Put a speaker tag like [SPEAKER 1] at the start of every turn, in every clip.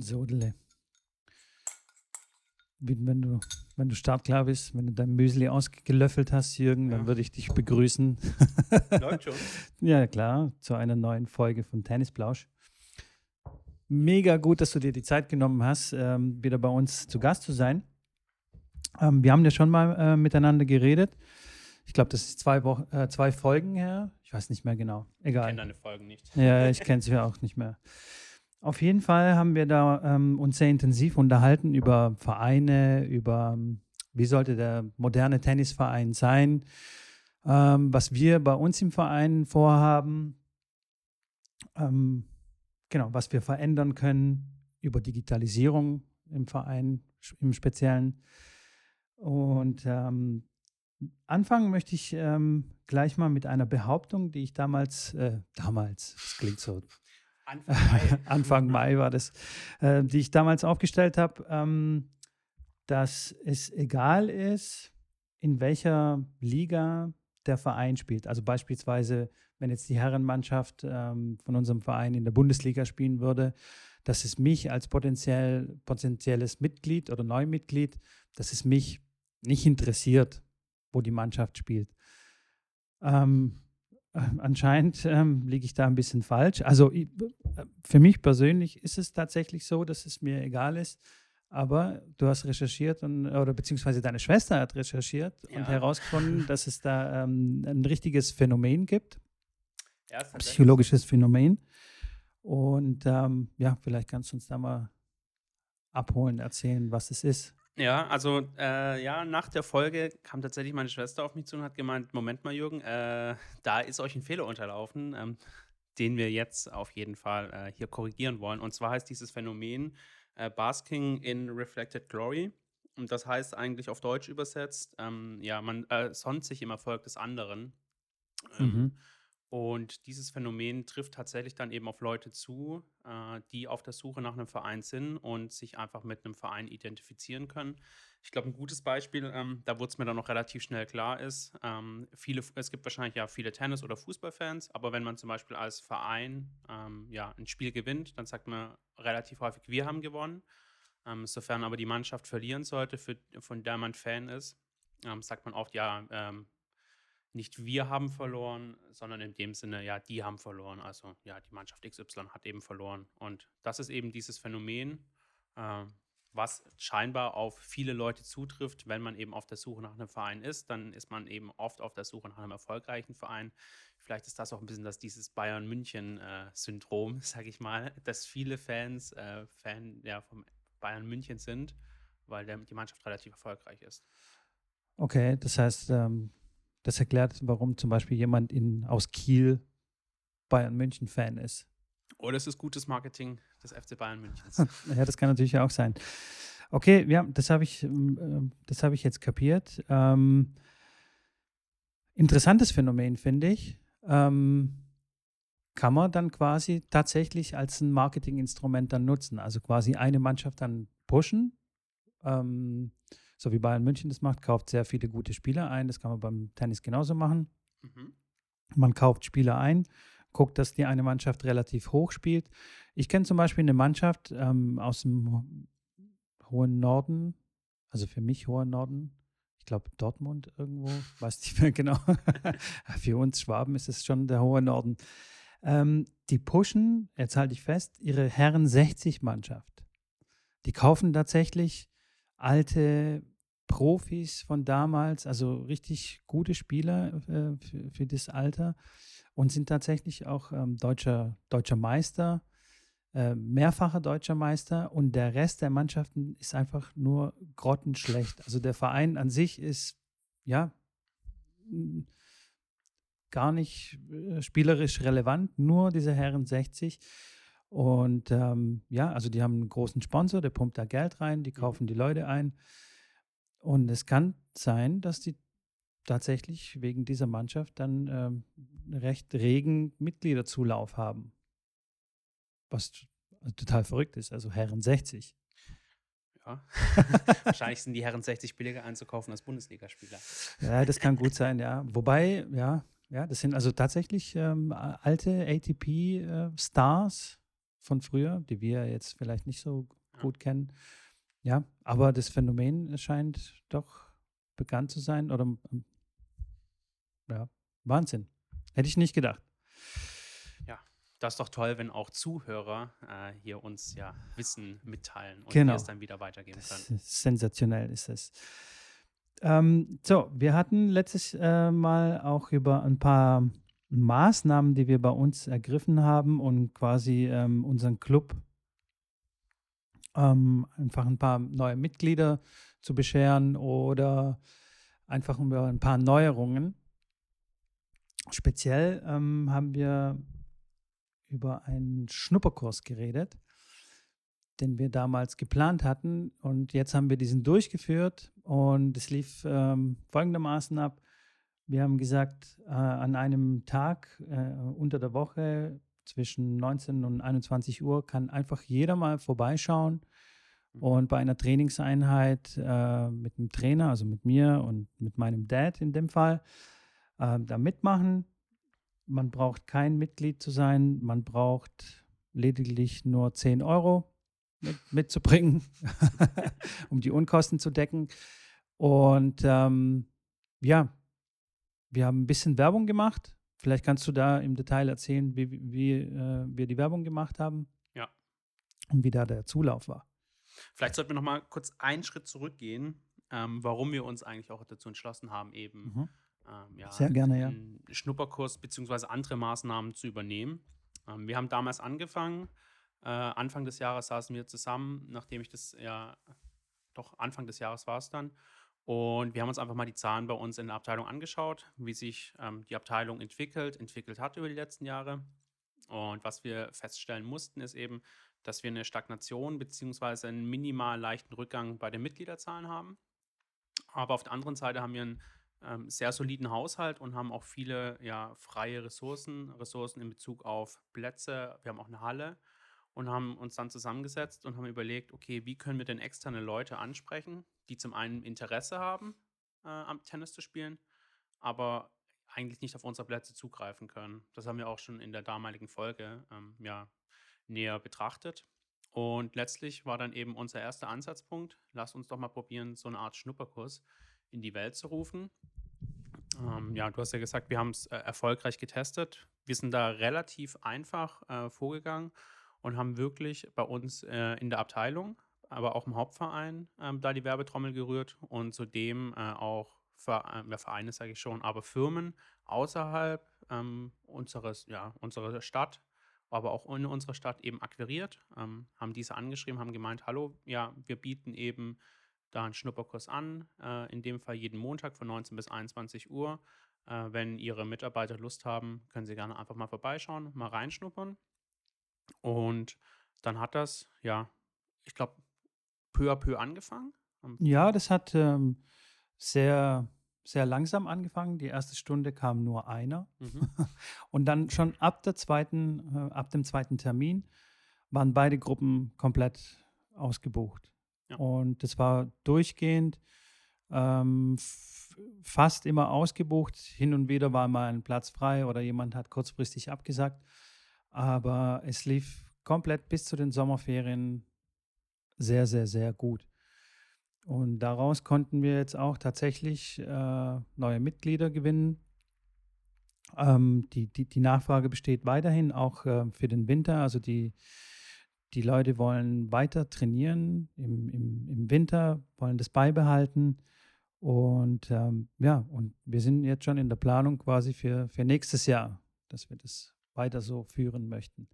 [SPEAKER 1] Sodele. Wenn du, wenn du startklar bist, wenn du dein Müsli ausgelöffelt hast, Jürgen, ja. dann würde ich dich begrüßen. Läuft schon. ja, klar, zu einer neuen Folge von Tennisplausch. Mega gut, dass du dir die Zeit genommen hast, ähm, wieder bei uns zu Gast zu sein. Ähm, wir haben ja schon mal äh, miteinander geredet. Ich glaube, das ist zwei, Wochen, äh, zwei Folgen her. Ich weiß nicht mehr genau. Egal. Ich kenne
[SPEAKER 2] deine Folgen nicht.
[SPEAKER 1] Ja, ich kenne sie auch nicht mehr. Auf jeden Fall haben wir da ähm, uns sehr intensiv unterhalten über Vereine, über ähm, wie sollte der moderne Tennisverein sein, ähm, was wir bei uns im Verein vorhaben, ähm, genau, was wir verändern können über Digitalisierung im Verein im Speziellen. Und ähm, anfangen möchte ich ähm, gleich mal mit einer Behauptung, die ich damals, äh, damals, das klingt so Anfang Mai, Anfang Mai war das, äh, die ich damals aufgestellt habe, ähm, dass es egal ist, in welcher Liga der Verein spielt. Also beispielsweise, wenn jetzt die Herrenmannschaft ähm, von unserem Verein in der Bundesliga spielen würde, dass es mich als potenziell, potenzielles Mitglied oder Neumitglied, dass es mich nicht interessiert, wo die Mannschaft spielt. Ähm, anscheinend ähm, liege ich da ein bisschen falsch. Also ich, äh, für mich persönlich ist es tatsächlich so, dass es mir egal ist. Aber du hast recherchiert und, oder beziehungsweise deine Schwester hat recherchiert ja. und herausgefunden, dass es da ähm, ein richtiges Phänomen gibt. Ja, psychologisches Phänomen. Und ähm, ja, vielleicht kannst du uns da mal abholen, erzählen, was es ist.
[SPEAKER 2] Ja, also äh, ja, nach der Folge kam tatsächlich meine Schwester auf mich zu und hat gemeint, Moment mal, Jürgen, äh, da ist euch ein Fehler unterlaufen, ähm, den wir jetzt auf jeden Fall äh, hier korrigieren wollen. Und zwar heißt dieses Phänomen äh, Basking in Reflected Glory. Und das heißt eigentlich auf Deutsch übersetzt, ähm, ja, man äh, sonnt sich im Erfolg des anderen. Ähm, mhm. Und dieses Phänomen trifft tatsächlich dann eben auf Leute zu, äh, die auf der Suche nach einem Verein sind und sich einfach mit einem Verein identifizieren können. Ich glaube, ein gutes Beispiel, ähm, da wurde es mir dann noch relativ schnell klar ist, ähm, viele, es gibt wahrscheinlich ja viele Tennis- oder Fußballfans, aber wenn man zum Beispiel als Verein ähm, ja, ein Spiel gewinnt, dann sagt man relativ häufig, wir haben gewonnen. Ähm, sofern aber die Mannschaft verlieren sollte, für, von der man Fan ist, ähm, sagt man oft, ja, ähm, nicht wir haben verloren, sondern in dem Sinne, ja, die haben verloren. Also ja, die Mannschaft XY hat eben verloren. Und das ist eben dieses Phänomen, äh, was scheinbar auf viele Leute zutrifft, wenn man eben auf der Suche nach einem Verein ist, dann ist man eben oft auf der Suche nach einem erfolgreichen Verein. Vielleicht ist das auch ein bisschen das dieses Bayern München äh, Syndrom, sage ich mal, dass viele Fans äh, Fan ja, vom Bayern München sind, weil der, die Mannschaft relativ erfolgreich ist.
[SPEAKER 1] Okay, das heißt, ähm, das erklärt, warum zum Beispiel jemand in, aus Kiel Bayern München Fan ist.
[SPEAKER 2] Oder es ist gutes Marketing des FC Bayern Münchens.
[SPEAKER 1] ja, das kann natürlich auch sein. Okay, ja, das habe ich, ähm, das ich jetzt kapiert. Ähm, interessantes Phänomen, finde ich. Ähm, kann man dann quasi tatsächlich als ein Marketinginstrument dann nutzen. Also quasi eine Mannschaft dann pushen. Ähm, so wie Bayern München das macht, kauft sehr viele gute Spieler ein. Das kann man beim Tennis genauso machen. Mhm. Man kauft Spieler ein, guckt, dass die eine Mannschaft relativ hoch spielt. Ich kenne zum Beispiel eine Mannschaft ähm, aus dem hohen Norden, also für mich hoher Norden. Ich glaube Dortmund irgendwo, weiß nicht mehr genau. für uns Schwaben ist es schon der hohe Norden. Ähm, die pushen, jetzt halte ich fest, ihre Herren 60 Mannschaft. Die kaufen tatsächlich alte Profis von damals, also richtig gute Spieler äh, für, für, das Alter und sind tatsächlich auch ähm, deutscher, deutscher Meister, äh, mehrfacher deutscher Meister und der Rest der Mannschaften ist einfach nur grottenschlecht. Also der Verein an sich ist, ja, gar nicht äh, spielerisch relevant, nur diese Herren 60. Und ähm, ja, also die haben einen großen Sponsor, der pumpt da Geld rein, die mhm. kaufen die Leute ein. Und es kann sein, dass die tatsächlich wegen dieser Mannschaft dann ähm, recht regen Mitgliederzulauf haben. Was total verrückt ist, also Herren 60.
[SPEAKER 2] Ja. Wahrscheinlich sind die Herren 60 billiger einzukaufen als Bundesligaspieler.
[SPEAKER 1] Ja, das kann gut sein, ja. Wobei, ja, ja, das sind also tatsächlich ähm, alte ATP-Stars, von früher, die wir jetzt vielleicht nicht so gut kennen. Ja, aber das Phänomen scheint doch bekannt zu sein oder ähm, ja, Wahnsinn. Hätte ich nicht gedacht.
[SPEAKER 2] Ja, das ist doch toll, wenn auch Zuhörer äh, hier uns ja Wissen mitteilen und
[SPEAKER 1] Genau.
[SPEAKER 2] wir es dann wieder weitergeben können.
[SPEAKER 1] ist sensationell ist es. Ähm, so, wir hatten letztes äh, Mal auch über ein paar Maßnahmen, die wir bei uns ergriffen haben und quasi ähm, unseren Club ähm, einfach ein paar neue Mitglieder zu bescheren oder einfach über ein paar Neuerungen. Speziell ähm, haben wir über einen Schnupperkurs geredet, den wir damals geplant hatten. Und jetzt haben wir diesen durchgeführt und es lief ähm, folgendermaßen ab. Wir haben gesagt, äh, an einem Tag äh, unter der Woche zwischen 19 und 21 Uhr kann einfach jeder mal vorbeischauen
[SPEAKER 2] Mhm.
[SPEAKER 1] und bei einer Trainingseinheit äh, mit einem Trainer, also mit mir und mit meinem Dad in dem Fall, äh, da mitmachen. Man braucht kein Mitglied zu sein, man braucht lediglich nur 10 Euro mit, mitzubringen, um die Unkosten zu decken. Und ähm, ja, wir haben ein bisschen Werbung gemacht. Vielleicht kannst du da im Detail erzählen, wie, wie äh, wir die Werbung gemacht haben.
[SPEAKER 2] Ja.
[SPEAKER 1] Und wie da der Zulauf war.
[SPEAKER 2] Vielleicht sollten wir noch mal kurz einen Schritt zurückgehen, ähm, warum wir uns eigentlich auch dazu entschlossen haben, eben
[SPEAKER 1] Mhm.
[SPEAKER 2] ähm, ja,
[SPEAKER 1] Sehr gerne, ja.
[SPEAKER 2] einen Schnupperkurs bzw. andere Maßnahmen zu übernehmen. Ähm, wir haben damals angefangen. Äh, Anfang des Jahres saßen wir zusammen, nachdem ich das ja doch Anfang des Jahres war es dann. Und wir haben uns einfach mal die Zahlen bei uns in der Abteilung angeschaut, wie sich ähm, die Abteilung entwickelt, entwickelt hat über die letzten Jahre. Und was wir feststellen mussten, ist eben, dass wir eine Stagnation bzw. einen minimal leichten Rückgang bei den Mitgliederzahlen haben. Aber auf der anderen Seite haben wir einen ähm, sehr soliden Haushalt und haben auch viele ja, freie Ressourcen, Ressourcen in Bezug auf Plätze. Wir haben auch eine Halle und haben uns dann zusammengesetzt und haben überlegt, okay, wie können wir denn externe Leute ansprechen, die zum einen Interesse haben, äh, am Tennis zu spielen, aber eigentlich nicht auf unsere Plätze zugreifen können. Das haben wir auch schon in der damaligen Folge ähm, ja, näher betrachtet. Und letztlich war dann eben unser erster Ansatzpunkt, lass uns doch mal probieren, so eine Art Schnupperkurs in die Welt zu rufen. Ähm, ja, du hast ja gesagt, wir haben es äh, erfolgreich getestet. Wir sind da relativ einfach äh, vorgegangen und haben wirklich bei uns äh, in der Abteilung, aber auch im Hauptverein ähm, da die Werbetrommel gerührt und zudem äh, auch Ver äh, ja, Vereine, sage ich schon, aber Firmen außerhalb ähm, unseres, ja, unserer Stadt, aber auch in unserer Stadt eben akquiriert, ähm, haben diese angeschrieben, haben gemeint, hallo, ja, wir bieten eben da einen Schnupperkurs an, äh, in dem Fall jeden Montag von 19 bis 21 Uhr. Äh, wenn Ihre Mitarbeiter Lust haben, können Sie gerne einfach mal vorbeischauen, mal reinschnuppern. Und dann hat das, ja, ich glaube, peu à peu angefangen. Am-
[SPEAKER 1] Ja, das hat ähm, sehr, sehr langsam angefangen. Die erste Stunde kam nur einer.
[SPEAKER 2] Mhm.
[SPEAKER 1] Und dann schon ab der zweiten, äh, ab dem zweiten Termin waren beide Gruppen komplett ausgebucht.
[SPEAKER 2] Ja.
[SPEAKER 1] Und das war durchgehend ähm, fast immer ausgebucht. Hin und wieder war mal ein Platz frei oder jemand hat kurzfristig abgesagt. Aber es lief komplett bis zu den Sommerferien sehr, sehr, sehr gut. Und daraus konnten wir jetzt auch tatsächlich äh, neue Mitglieder gewinnen. Ähm, die, die, die Nachfrage besteht weiterhin auch äh, für den Winter. Also die, die Leute wollen weiter trainieren im, im, im Winter, wollen das beibehalten. Und ähm, ja, und wir sind jetzt schon in der Planung quasi für, für nächstes Jahr, dass wir das weiter so führen möchten.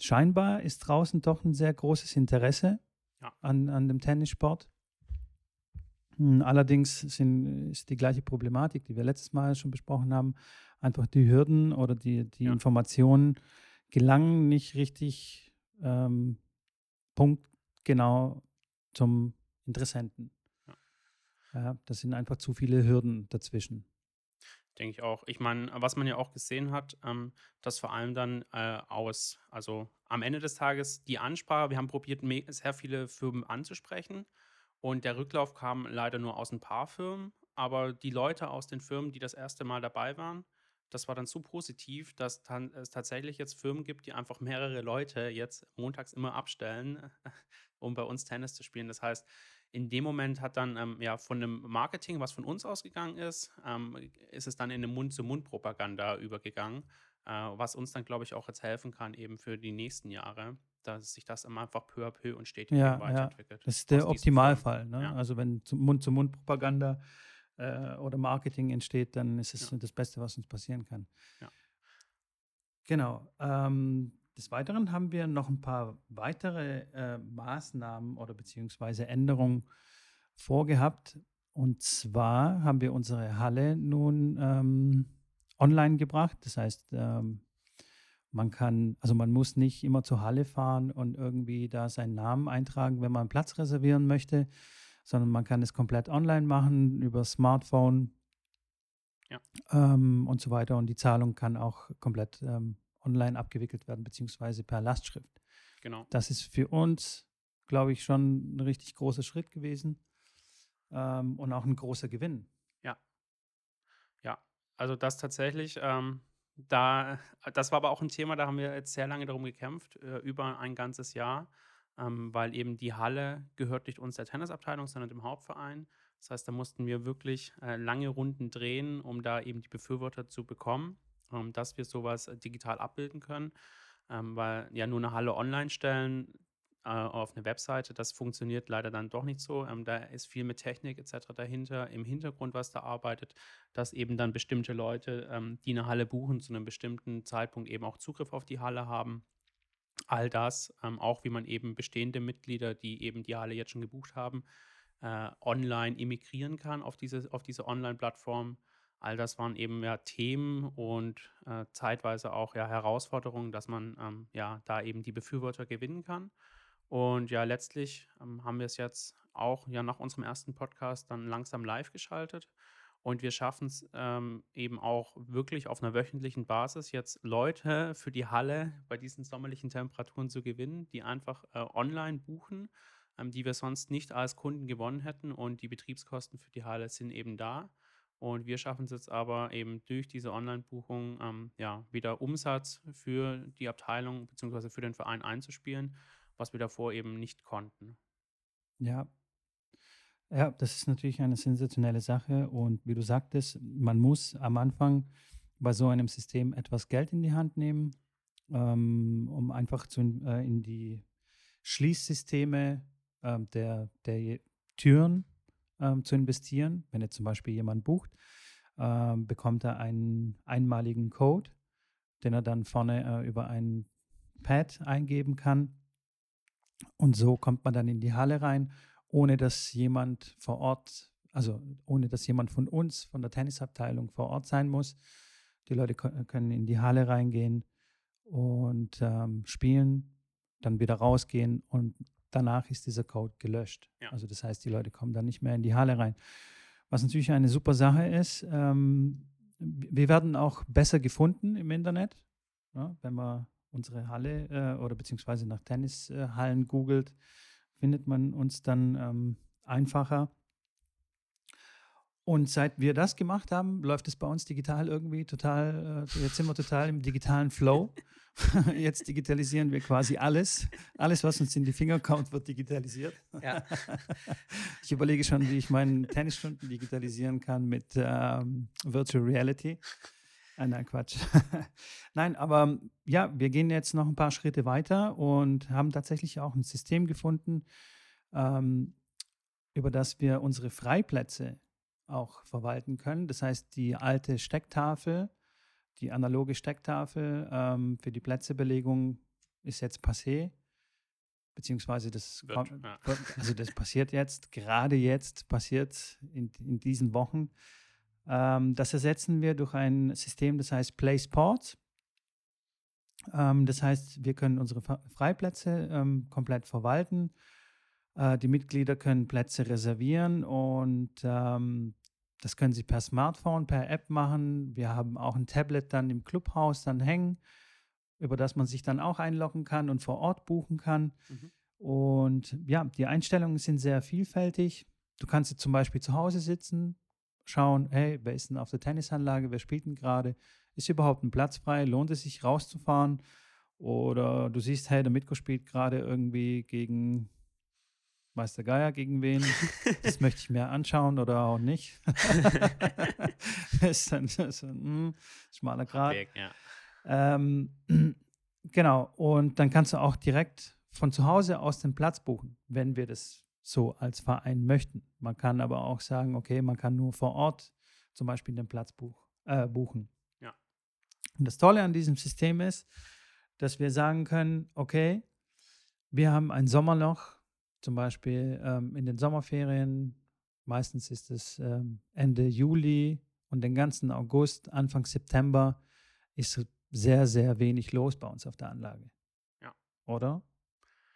[SPEAKER 1] Scheinbar ist draußen doch ein sehr großes Interesse
[SPEAKER 2] Ja.
[SPEAKER 1] an, an dem Tennissport. Hm, Allerdings sind, ist die gleiche Problematik, die wir letztes Mal schon besprochen haben, einfach die Hürden oder die, die
[SPEAKER 2] Ja.
[SPEAKER 1] Informationen gelangen nicht richtig ähm, punktgenau zum Interessenten.
[SPEAKER 2] Ja.
[SPEAKER 1] Ja, das sind einfach zu viele Hürden dazwischen.
[SPEAKER 2] Denke ich auch. Ich meine, was man ja auch gesehen hat, ähm, dass vor allem dann äh, aus, also am Ende des Tages die Ansprache, wir haben probiert, sehr viele Firmen anzusprechen und der Rücklauf kam leider nur aus ein paar Firmen, aber die Leute aus den Firmen, die das erste Mal dabei waren, das war dann so positiv, dass es tatsächlich jetzt Firmen gibt, die einfach mehrere Leute jetzt montags immer abstellen, um bei uns Tennis zu spielen. Das heißt, in dem Moment hat dann ähm, ja von einem Marketing, was von uns ausgegangen ist, ähm, ist es dann in eine Mund-zu-Mund-Propaganda übergegangen, äh, was uns dann, glaube ich, auch jetzt helfen kann, eben für die nächsten Jahre, dass sich das immer einfach peu à peu und stetig
[SPEAKER 1] Ja,
[SPEAKER 2] weiterentwickelt.
[SPEAKER 1] ja. Das ist der Optimalfall. Ne?
[SPEAKER 2] Ja.
[SPEAKER 1] Also wenn zum- Mund-zu-Mund-Propaganda äh, oder Marketing entsteht, dann ist es
[SPEAKER 2] Ja.
[SPEAKER 1] das Beste, was uns passieren kann. Genau. Ähm, des Weiteren haben wir noch ein paar weitere äh, Maßnahmen oder beziehungsweise Änderungen vorgehabt. Und zwar haben wir unsere Halle nun ähm, online gebracht. Das heißt, ähm, man kann, also man muss nicht immer zur Halle fahren und irgendwie da seinen Namen eintragen, wenn man einen Platz reservieren möchte, sondern man kann es komplett online machen über Smartphone
[SPEAKER 2] Ja.
[SPEAKER 1] ähm, und so weiter. Und die Zahlung kann auch komplett ähm, online abgewickelt werden, beziehungsweise per Lastschrift.
[SPEAKER 2] Genau.
[SPEAKER 1] Das ist für uns, glaube ich, schon ein richtig großer Schritt gewesen ähm, und auch ein großer Gewinn.
[SPEAKER 2] Ja, also das tatsächlich, ähm, da, das war aber auch ein Thema, da haben wir jetzt sehr lange darum gekämpft, äh, über ein ganzes Jahr, ähm, weil eben die Halle gehört nicht uns der Tennisabteilung, sondern dem Hauptverein. Das heißt, da mussten wir wirklich äh, lange Runden drehen, um da eben die Befürworter zu bekommen, ähm, dass wir sowas äh, digital abbilden können. Ähm, weil ja nur eine Halle online stellen äh, auf eine Webseite, das funktioniert leider dann doch nicht so. Ähm, da ist viel mit Technik etc. dahinter, im Hintergrund, was da arbeitet, dass eben dann bestimmte Leute, ähm, die eine Halle buchen, zu einem bestimmten Zeitpunkt eben auch Zugriff auf die Halle haben. All das, ähm, auch wie man eben bestehende Mitglieder, die eben die Halle jetzt schon gebucht haben, äh, online emigrieren kann auf diese, auf diese Online-Plattform. All das waren eben ja Themen und äh, zeitweise auch ja Herausforderungen, dass man ähm, ja da eben die Befürworter gewinnen kann. Und ja, letztlich ähm, haben wir es jetzt auch ja nach unserem ersten Podcast dann langsam live geschaltet. Und wir schaffen es ähm, eben auch wirklich auf einer wöchentlichen Basis jetzt Leute für die Halle bei diesen sommerlichen Temperaturen zu gewinnen, die einfach äh, online buchen, ähm, die wir sonst nicht als Kunden gewonnen hätten. Und die Betriebskosten für die Halle sind eben da. Und wir schaffen es jetzt aber eben durch diese Online-Buchung ähm, ja, wieder Umsatz für die Abteilung bzw. für den Verein einzuspielen, was wir davor eben nicht konnten.
[SPEAKER 1] Ja. Ja, das ist natürlich eine sensationelle Sache. Und wie du sagtest, man muss am Anfang bei so einem System etwas Geld in die Hand nehmen, ähm, um einfach zu, äh, in die Schließsysteme ähm, der, der Türen ähm, zu investieren. Wenn jetzt zum Beispiel jemand bucht, ähm, bekommt er einen einmaligen Code, den er dann vorne äh, über ein Pad eingeben kann. Und so kommt man dann in die Halle rein, ohne dass jemand vor Ort, also ohne dass jemand von uns, von der Tennisabteilung vor Ort sein muss. Die Leute können in die Halle reingehen und ähm, spielen, dann wieder rausgehen und danach ist dieser Code gelöscht.
[SPEAKER 2] Ja.
[SPEAKER 1] Also das heißt, die Leute kommen dann nicht mehr in die Halle rein. Was natürlich eine super Sache ist, ähm, wir werden auch besser gefunden im Internet, ja, wenn man unsere Halle äh, oder beziehungsweise nach Tennishallen googelt, findet man uns dann ähm, einfacher. Und seit wir das gemacht haben, läuft es bei uns digital irgendwie total, äh, jetzt sind wir total im digitalen Flow. jetzt digitalisieren wir quasi alles. Alles, was uns in die Finger kommt, wird digitalisiert.
[SPEAKER 2] Ja.
[SPEAKER 1] Ich überlege schon, wie ich meine Tennisstunden digitalisieren kann mit ähm, Virtual Reality. Ah, nein, Quatsch. nein, aber ja, wir gehen jetzt noch ein paar Schritte weiter und haben tatsächlich auch ein System gefunden, ähm, über das wir unsere Freiplätze auch verwalten können. Das heißt, die alte Stecktafel, die analoge Stecktafel ähm, für die Plätzebelegung ist jetzt passé, beziehungsweise das,
[SPEAKER 2] Wird,
[SPEAKER 1] kommt-
[SPEAKER 2] ja.
[SPEAKER 1] wird- also das passiert jetzt, gerade jetzt passiert in, in diesen Wochen. Ähm, das ersetzen wir durch ein System, das heißt Play Sports. Ähm, das heißt, wir können unsere Freiplätze ähm, komplett verwalten. Äh, die Mitglieder können Plätze reservieren und ähm, das können sie per Smartphone, per App machen. Wir haben auch ein Tablet dann im Clubhaus dann hängen, über das man sich dann auch einloggen kann und vor Ort buchen kann.
[SPEAKER 2] Mhm.
[SPEAKER 1] Und ja, die Einstellungen sind sehr vielfältig. Du kannst jetzt zum Beispiel zu Hause sitzen, schauen, hey, wer ist denn auf der Tennisanlage, wer spielt denn gerade? ist überhaupt ein Platz frei? Lohnt es sich rauszufahren? Oder du siehst, hey, der Mitko spielt gerade irgendwie gegen Meister Geier, gegen wen? Das möchte ich mir anschauen oder auch nicht. ist dann so ein mm, schmaler Grad.
[SPEAKER 2] Ja.
[SPEAKER 1] Ähm, genau, und dann kannst du auch direkt von zu Hause aus den Platz buchen, wenn wir das so als Verein möchten. Man kann aber auch sagen, okay, man kann nur vor Ort zum Beispiel den Platz buch, äh, buchen.
[SPEAKER 2] Ja.
[SPEAKER 1] Und das Tolle an diesem System ist, dass wir sagen können, okay, wir haben ein Sommerloch, zum Beispiel ähm, in den Sommerferien, meistens ist es ähm, Ende Juli und den ganzen August, Anfang September ist sehr, sehr wenig los bei uns auf der Anlage.
[SPEAKER 2] Ja.
[SPEAKER 1] Oder?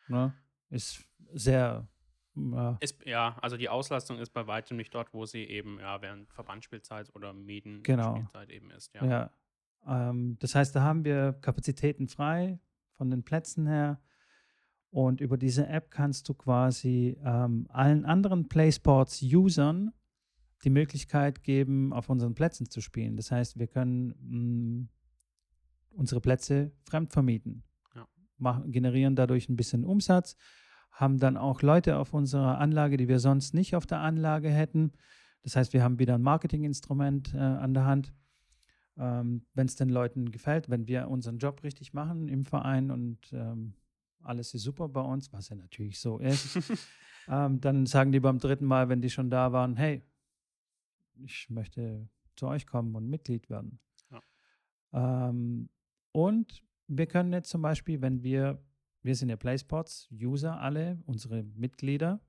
[SPEAKER 1] Ne? Ist sehr
[SPEAKER 2] ja. Ist, ja, also die Auslastung ist bei weitem nicht dort, wo sie eben ja, während Verbandsspielzeit oder Medienspielzeit
[SPEAKER 1] genau.
[SPEAKER 2] eben ist. Ja.
[SPEAKER 1] ja. Ähm, das heißt, da haben wir Kapazitäten frei von den Plätzen her. Und über diese App kannst du quasi ähm, allen anderen PlaySports-Usern die Möglichkeit geben, auf unseren Plätzen zu spielen. Das heißt, wir können mh, mm, unsere Plätze fremd vermieten,
[SPEAKER 2] ja.
[SPEAKER 1] machen, generieren dadurch ein bisschen Umsatz haben dann auch Leute auf unserer Anlage, die wir sonst nicht auf der Anlage hätten. Das heißt, wir haben wieder ein Marketinginstrument äh, an der Hand. Ähm, wenn es den Leuten gefällt, wenn wir unseren Job richtig machen im Verein und ähm, alles ist super bei uns, was ja natürlich so ist, ähm, dann sagen die beim dritten Mal, wenn die schon da waren, hey, ich möchte zu euch kommen und Mitglied werden. Ja. Ähm, und wir können jetzt zum Beispiel, wenn wir wir sind ja PlaySpots, User alle, unsere Mitglieder,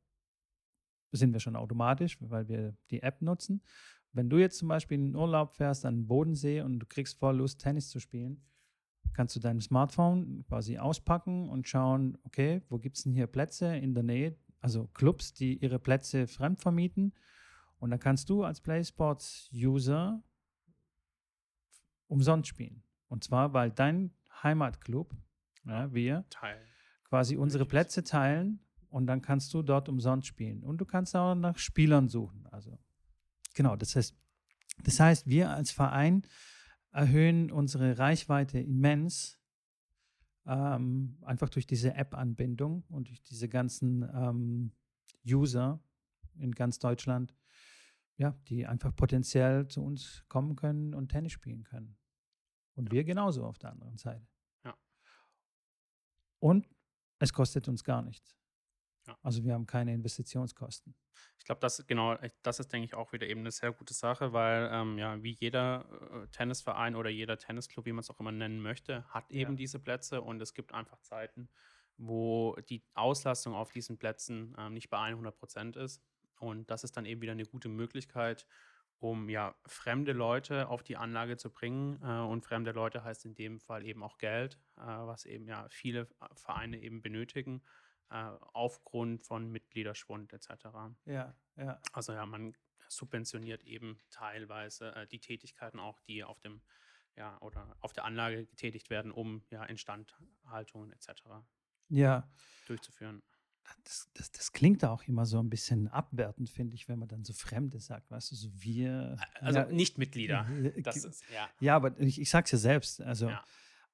[SPEAKER 1] sind wir schon automatisch, weil wir die App nutzen. Wenn du jetzt zum Beispiel in den Urlaub fährst an den Bodensee und du kriegst voll Lust, Tennis zu spielen, kannst du dein Smartphone quasi auspacken und schauen, okay, wo gibt es denn hier Plätze in der Nähe, also Clubs, die ihre Plätze fremd vermieten. Und dann kannst du als PlaySports-User umsonst spielen. Und zwar, weil dein Heimatclub ja, wir
[SPEAKER 2] teilen.
[SPEAKER 1] quasi unsere Plätze teilen und dann kannst du dort umsonst spielen. Und du kannst auch nach Spielern suchen. Also genau, das heißt, das heißt, wir als Verein erhöhen unsere Reichweite immens, ähm, einfach durch diese App-Anbindung und durch diese ganzen ähm, User in ganz Deutschland, ja, die einfach potenziell zu uns kommen können und Tennis spielen können. Und ja. wir genauso auf der anderen Seite. Und es kostet uns gar nichts. Ja. Also wir haben keine Investitionskosten.
[SPEAKER 2] Ich glaube, das genau, das ist, denke ich, auch wieder eben eine sehr gute Sache, weil ähm, ja, wie jeder äh, Tennisverein oder jeder Tennisclub, wie man es auch immer nennen möchte, hat eben ja. diese Plätze und es gibt einfach Zeiten, wo die Auslastung auf diesen Plätzen ähm, nicht bei 100 Prozent ist. Und das ist dann eben wieder eine gute Möglichkeit, um ja fremde Leute auf die Anlage zu bringen. Äh, und fremde Leute heißt in dem Fall eben auch Geld, äh, was eben ja viele Vereine eben benötigen, aufgrund von Mitgliederschwund etc.
[SPEAKER 1] Ja, ja.
[SPEAKER 2] Also ja, man subventioniert eben teilweise äh, die Tätigkeiten auch, die auf dem ja oder auf der Anlage getätigt werden, um ja Instandhaltungen etc.
[SPEAKER 1] Ja.
[SPEAKER 2] durchzuführen
[SPEAKER 1] das, das, das klingt auch immer so ein bisschen abwertend, finde ich, wenn man dann so Fremde sagt, weißt du, so wir.
[SPEAKER 2] Also ja, nicht Mitglieder.
[SPEAKER 1] Das ist, ja. ja, aber ich, ich sag's ja selbst. Also, ja.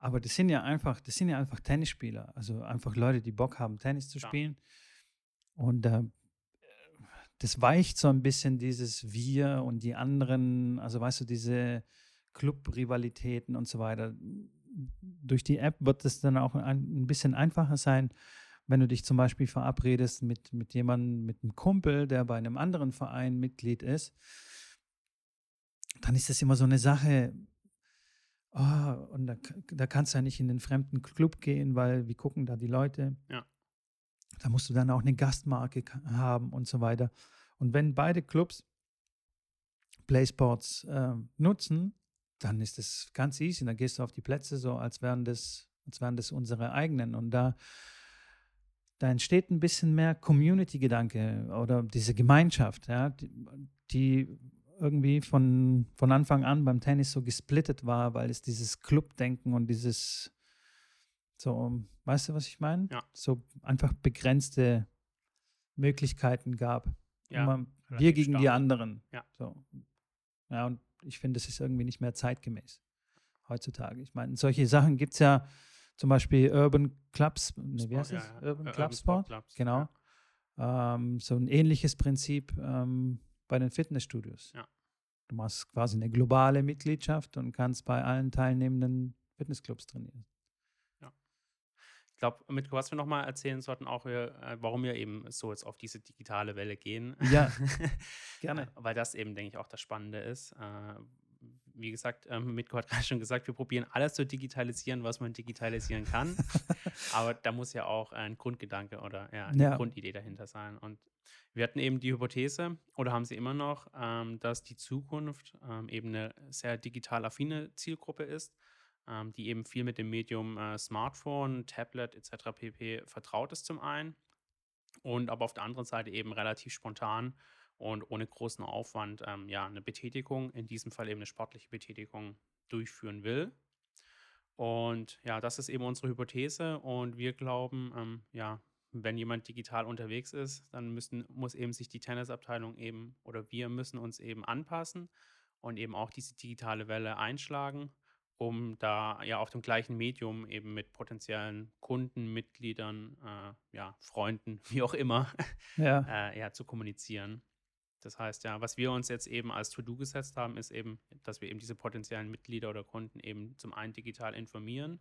[SPEAKER 1] Aber das sind ja einfach, das sind ja einfach Tennisspieler. Also einfach Leute, die Bock haben, Tennis zu spielen. Und äh, das weicht so ein bisschen dieses Wir und die anderen, also weißt du, diese Club-Rivalitäten und so weiter. Durch die App wird es dann auch ein, ein bisschen einfacher sein wenn du dich zum Beispiel verabredest mit, mit jemandem, mit einem Kumpel, der bei einem anderen Verein Mitglied ist, dann ist das immer so eine Sache, oh, und da, da kannst du ja nicht in den fremden Club gehen, weil wie gucken da die Leute?
[SPEAKER 2] Ja.
[SPEAKER 1] Da musst du dann auch eine Gastmarke haben und so weiter. Und wenn beide Clubs PlaySports äh, nutzen, dann ist das ganz easy. Dann gehst du auf die Plätze so, als wären das, als wären das unsere eigenen. Und da da entsteht ein bisschen mehr Community-Gedanke oder diese Gemeinschaft, ja, die, die, irgendwie von, von Anfang an beim Tennis so gesplittet war, weil es dieses Clubdenken und dieses so, weißt du, was ich meine?
[SPEAKER 2] Ja.
[SPEAKER 1] So einfach begrenzte Möglichkeiten gab.
[SPEAKER 2] Ja,
[SPEAKER 1] Immer wir gegen
[SPEAKER 2] stark.
[SPEAKER 1] die anderen.
[SPEAKER 2] Ja.
[SPEAKER 1] So. Ja, und ich finde, das ist irgendwie nicht mehr zeitgemäß. heutzutage. Ich meine, solche Sachen gibt es ja zum Beispiel Urban Clubs, ne, wie heißt
[SPEAKER 2] ja,
[SPEAKER 1] das?
[SPEAKER 2] ja.
[SPEAKER 1] Urban
[SPEAKER 2] Äh,
[SPEAKER 1] Club Sport,
[SPEAKER 2] Clubs,
[SPEAKER 1] genau. Ähm, so ein ähnliches Prinzip ähm, bei den Fitnessstudios.
[SPEAKER 2] Ja.
[SPEAKER 1] Du machst quasi eine globale Mitgliedschaft und kannst bei allen teilnehmenden Fitnessclubs trainieren.
[SPEAKER 2] Ich glaube, mit was wir nochmal erzählen sollten, auch wir, äh, warum wir eben so jetzt auf diese digitale Welle gehen.
[SPEAKER 1] Ja, gerne.
[SPEAKER 2] Äh, Weil das eben, denke ich, auch das Spannende ist. Äh, wie gesagt, ähm, Mitko hat gerade schon gesagt, wir probieren alles zu digitalisieren, was man digitalisieren kann. Aber da muss ja auch ein Grundgedanke oder ja, eine
[SPEAKER 1] Ja.
[SPEAKER 2] Grundidee dahinter sein. Und wir hatten eben die Hypothese, oder haben sie immer noch, ähm, dass die Zukunft ähm, eben eine sehr digital affine Zielgruppe ist, ähm, die eben viel mit dem Medium äh, Smartphone, Tablet etc. pp. vertraut ist zum einen und aber auf der anderen Seite eben relativ spontan und ohne großen Aufwand ähm, ja eine Betätigung, in diesem Fall eben eine sportliche Betätigung durchführen will. Und ja, das ist eben unsere Hypothese und wir glauben, ähm, ja, wenn jemand digital unterwegs ist, dann müssen, muss eben sich die Tennisabteilung eben oder wir müssen uns eben anpassen und eben auch diese digitale Welle einschlagen, um da ja auf dem gleichen Medium eben mit potenziellen Kunden, Mitgliedern, äh, ja, Freunden, wie auch immer,
[SPEAKER 1] Ja,
[SPEAKER 2] äh, ja, zu kommunizieren. Das heißt ja, was wir uns jetzt eben als To-Do gesetzt haben, ist eben, dass wir eben diese potenziellen Mitglieder oder Kunden eben zum einen digital informieren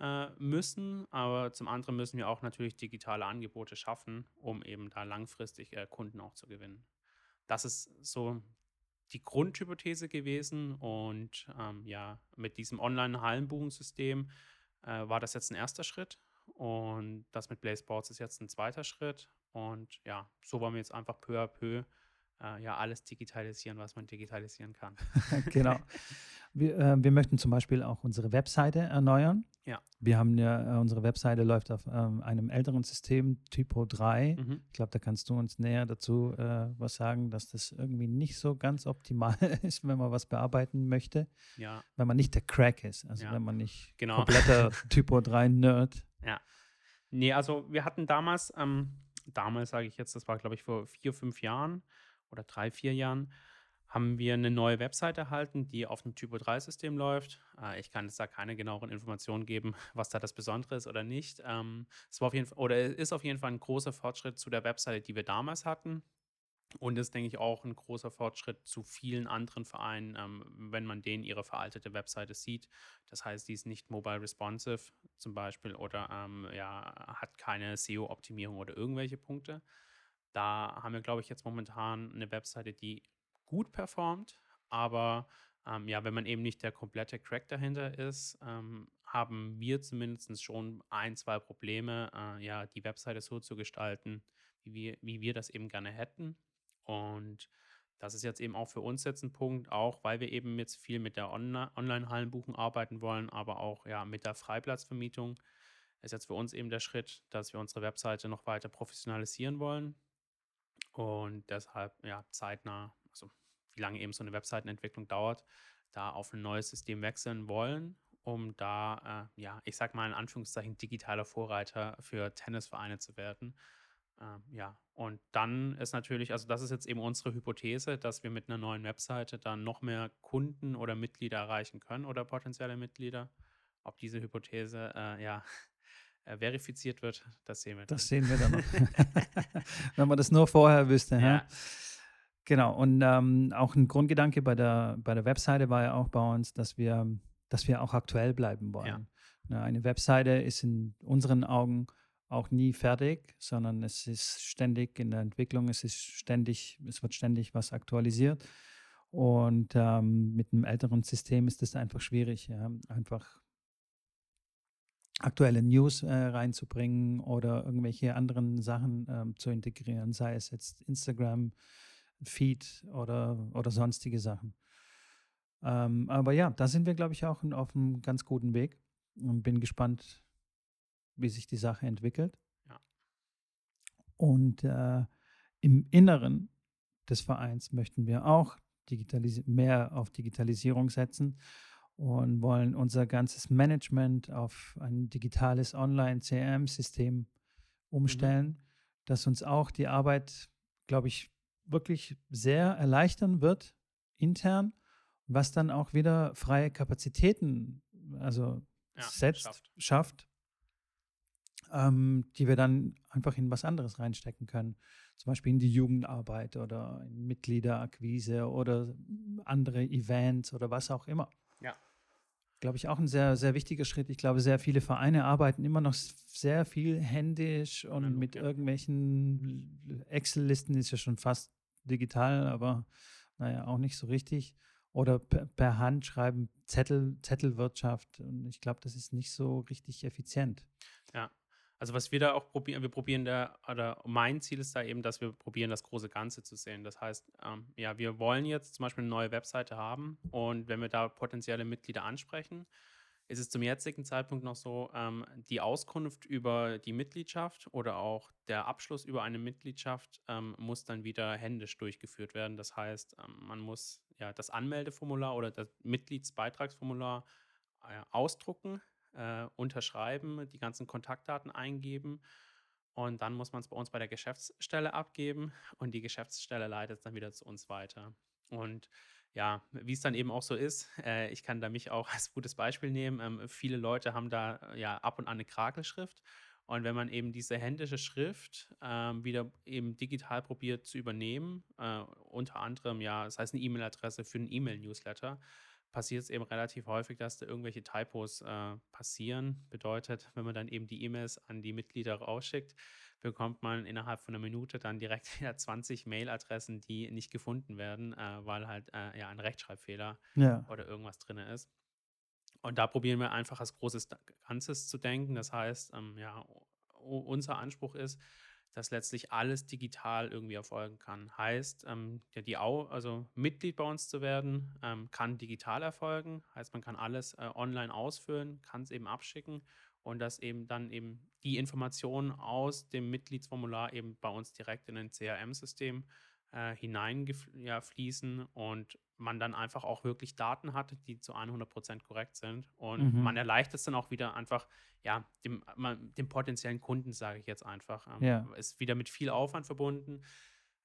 [SPEAKER 2] äh, müssen, aber zum anderen müssen wir auch natürlich digitale Angebote schaffen, um eben da langfristig äh, Kunden auch zu gewinnen. Das ist so die Grundhypothese gewesen. Und ähm, ja, mit diesem Online-Hallenbuchungssystem äh, war das jetzt ein erster Schritt. Und das mit Blaze Sports ist jetzt ein zweiter Schritt. Und ja, so wollen wir jetzt einfach peu à peu äh, ja alles digitalisieren, was man digitalisieren kann.
[SPEAKER 1] genau. Wir, äh, wir möchten zum Beispiel auch unsere Webseite erneuern.
[SPEAKER 2] Ja.
[SPEAKER 1] Wir haben ja, äh, unsere Webseite läuft auf ähm, einem älteren System, Typo 3.
[SPEAKER 2] Mhm.
[SPEAKER 1] Ich glaube, da kannst du uns näher dazu äh, was sagen, dass das irgendwie nicht so ganz optimal ist, wenn man was bearbeiten möchte,
[SPEAKER 2] Ja,
[SPEAKER 1] wenn man nicht der Crack ist, also
[SPEAKER 2] Ja,
[SPEAKER 1] wenn man nicht
[SPEAKER 2] genau.
[SPEAKER 1] kompletter Typo 3 Nerd.
[SPEAKER 2] Nee, also wir hatten damals, ähm, damals sage ich jetzt, das war glaube ich vor vier, fünf Jahren oder drei, vier Jahren, haben wir eine neue Website erhalten, die auf dem Typo 3-System läuft. Äh, ich kann jetzt da keine genaueren Informationen geben, was da das Besondere ist oder nicht. Ähm, es war auf jeden Fall, oder ist auf jeden Fall ein großer Fortschritt zu der Webseite, die wir damals hatten. Und ist, denke ich, auch ein großer Fortschritt zu vielen anderen Vereinen, ähm, wenn man denen ihre veraltete Webseite sieht. Das heißt, die ist nicht mobile responsive zum Beispiel oder ähm, ja, hat keine SEO-Optimierung oder irgendwelche Punkte. Da haben wir, glaube ich, jetzt momentan eine Webseite, die gut performt, aber ähm, ja, wenn man eben nicht der komplette Crack dahinter ist, ähm, haben wir zumindest schon ein, zwei Probleme, äh, ja, die Webseite so zu gestalten, wie wir, wie wir das eben gerne hätten. Und das ist jetzt eben auch für uns jetzt ein Punkt, auch weil wir eben jetzt viel mit der Onli- Online-Hallenbuchung arbeiten wollen, aber auch ja mit der Freiplatzvermietung ist jetzt für uns eben der Schritt, dass wir unsere Webseite noch weiter professionalisieren wollen und deshalb ja zeitnah, also wie lange eben so eine Webseitenentwicklung dauert, da auf ein neues System wechseln wollen, um da, äh, ja, ich sag mal in Anführungszeichen, digitaler Vorreiter für Tennisvereine zu werden. Ähm, ja, und dann ist natürlich, also das ist jetzt eben unsere Hypothese, dass wir mit einer neuen Webseite dann noch mehr Kunden oder Mitglieder erreichen können oder potenzielle Mitglieder. Ob diese Hypothese äh, ja äh, verifiziert wird, das sehen wir
[SPEAKER 1] Das
[SPEAKER 2] dann.
[SPEAKER 1] sehen wir dann noch. wenn man das nur vorher wüsste. hä?
[SPEAKER 2] Ja.
[SPEAKER 1] Genau, und ähm, auch ein Grundgedanke bei der, bei der Webseite war ja auch bei uns, dass wir, dass wir auch aktuell bleiben wollen. Ne, eine Webseite ist in unseren Augen auch nie fertig, sondern es ist ständig in der Entwicklung, es ist ständig, es wird ständig was aktualisiert. Und ähm, mit einem älteren System ist es einfach schwierig, ja, einfach aktuelle News äh, reinzubringen oder irgendwelche anderen Sachen ähm, zu integrieren, sei es jetzt Instagram, Feed oder, oder sonstige Sachen. Ähm, aber ja, da sind wir, glaube ich, auch auf einem ganz guten Weg und bin gespannt, wie sich die Sache entwickelt.
[SPEAKER 2] Ja.
[SPEAKER 1] Und äh, im Inneren des Vereins möchten wir auch mehr auf Digitalisierung setzen und wollen unser ganzes Management auf ein digitales Online-CRM-System umstellen, das uns auch die Arbeit, glaube ich, wirklich sehr erleichtern wird intern, was dann auch wieder freie Kapazitäten, also
[SPEAKER 2] Ja,
[SPEAKER 1] selbst
[SPEAKER 2] schafft.
[SPEAKER 1] schafft, ähm, die wir dann einfach in was anderes reinstecken können. Zum Beispiel in die Jugendarbeit oder in Mitgliederakquise oder andere Events oder was auch immer.
[SPEAKER 2] Ja.
[SPEAKER 1] Glaube ich auch ein sehr, sehr wichtiger Schritt. Ich glaube, sehr viele Vereine arbeiten immer noch sehr viel händisch und
[SPEAKER 2] Analog,
[SPEAKER 1] mit
[SPEAKER 2] ja.
[SPEAKER 1] irgendwelchen Excel-Listen ist ja schon fast digital, aber naja, auch nicht so richtig. Oder per, per Hand schreiben, Zettel, Zettelwirtschaft. Und ich glaube, das ist nicht so richtig effizient.
[SPEAKER 2] Also was wir da auch probieren, wir probieren da, oder mein Ziel ist da eben, dass wir probieren, das große Ganze zu sehen. Das heißt, ähm, ja, wir wollen jetzt zum Beispiel eine neue Webseite haben und wenn wir da potenzielle Mitglieder ansprechen, ist es zum jetzigen Zeitpunkt noch so, ähm, die Auskunft über die Mitgliedschaft oder auch der Abschluss über eine Mitgliedschaft ähm, muss dann wieder händisch durchgeführt werden. Das heißt, ähm, man muss ja das Anmeldeformular oder das Mitgliedsbeitragsformular äh, ausdrucken, äh, unterschreiben, die ganzen Kontaktdaten eingeben und dann muss man es bei uns bei der Geschäftsstelle abgeben und die Geschäftsstelle leitet es dann wieder zu uns weiter. Und ja, wie es dann eben auch so ist, äh, ich kann da mich auch als gutes Beispiel nehmen. Ähm, viele Leute haben da äh, ja ab und an eine Krakelschrift. Und wenn man eben diese händische Schrift ähm, wieder eben digital probiert zu übernehmen, äh, unter anderem ja, das heißt eine E-Mail-Adresse für einen E-Mail-Newsletter, passiert es eben relativ häufig, dass da irgendwelche Typos äh, passieren. Bedeutet, wenn man dann eben die E-Mails an die Mitglieder rausschickt, bekommt man innerhalb von einer Minute dann direkt wieder 20 Mail-Adressen, die nicht gefunden werden, äh, weil halt äh, ja ein Rechtschreibfehler
[SPEAKER 1] Ja.
[SPEAKER 2] oder irgendwas drin ist. Und da probieren wir einfach als großes Ganzes zu denken. Das heißt, ähm, ja, unser Anspruch ist, dass letztlich alles digital irgendwie erfolgen kann. Heißt, ähm, ja, die Au also Mitglied bei uns zu werden, ähm, kann digital erfolgen. Heißt, man kann alles äh, online ausfüllen, kann es eben abschicken und dass eben dann eben die Informationen aus dem Mitgliedsformular eben bei uns direkt in ein CRM-System äh, hineingefließen ja, und man dann einfach auch wirklich Daten hat, die zu 100% korrekt sind. Und
[SPEAKER 1] Mhm.
[SPEAKER 2] man erleichtert es dann auch wieder einfach, ja, dem, man, dem potenziellen Kunden, sage ich jetzt einfach. Ähm,
[SPEAKER 1] Ja.
[SPEAKER 2] Ist wieder mit viel Aufwand verbunden,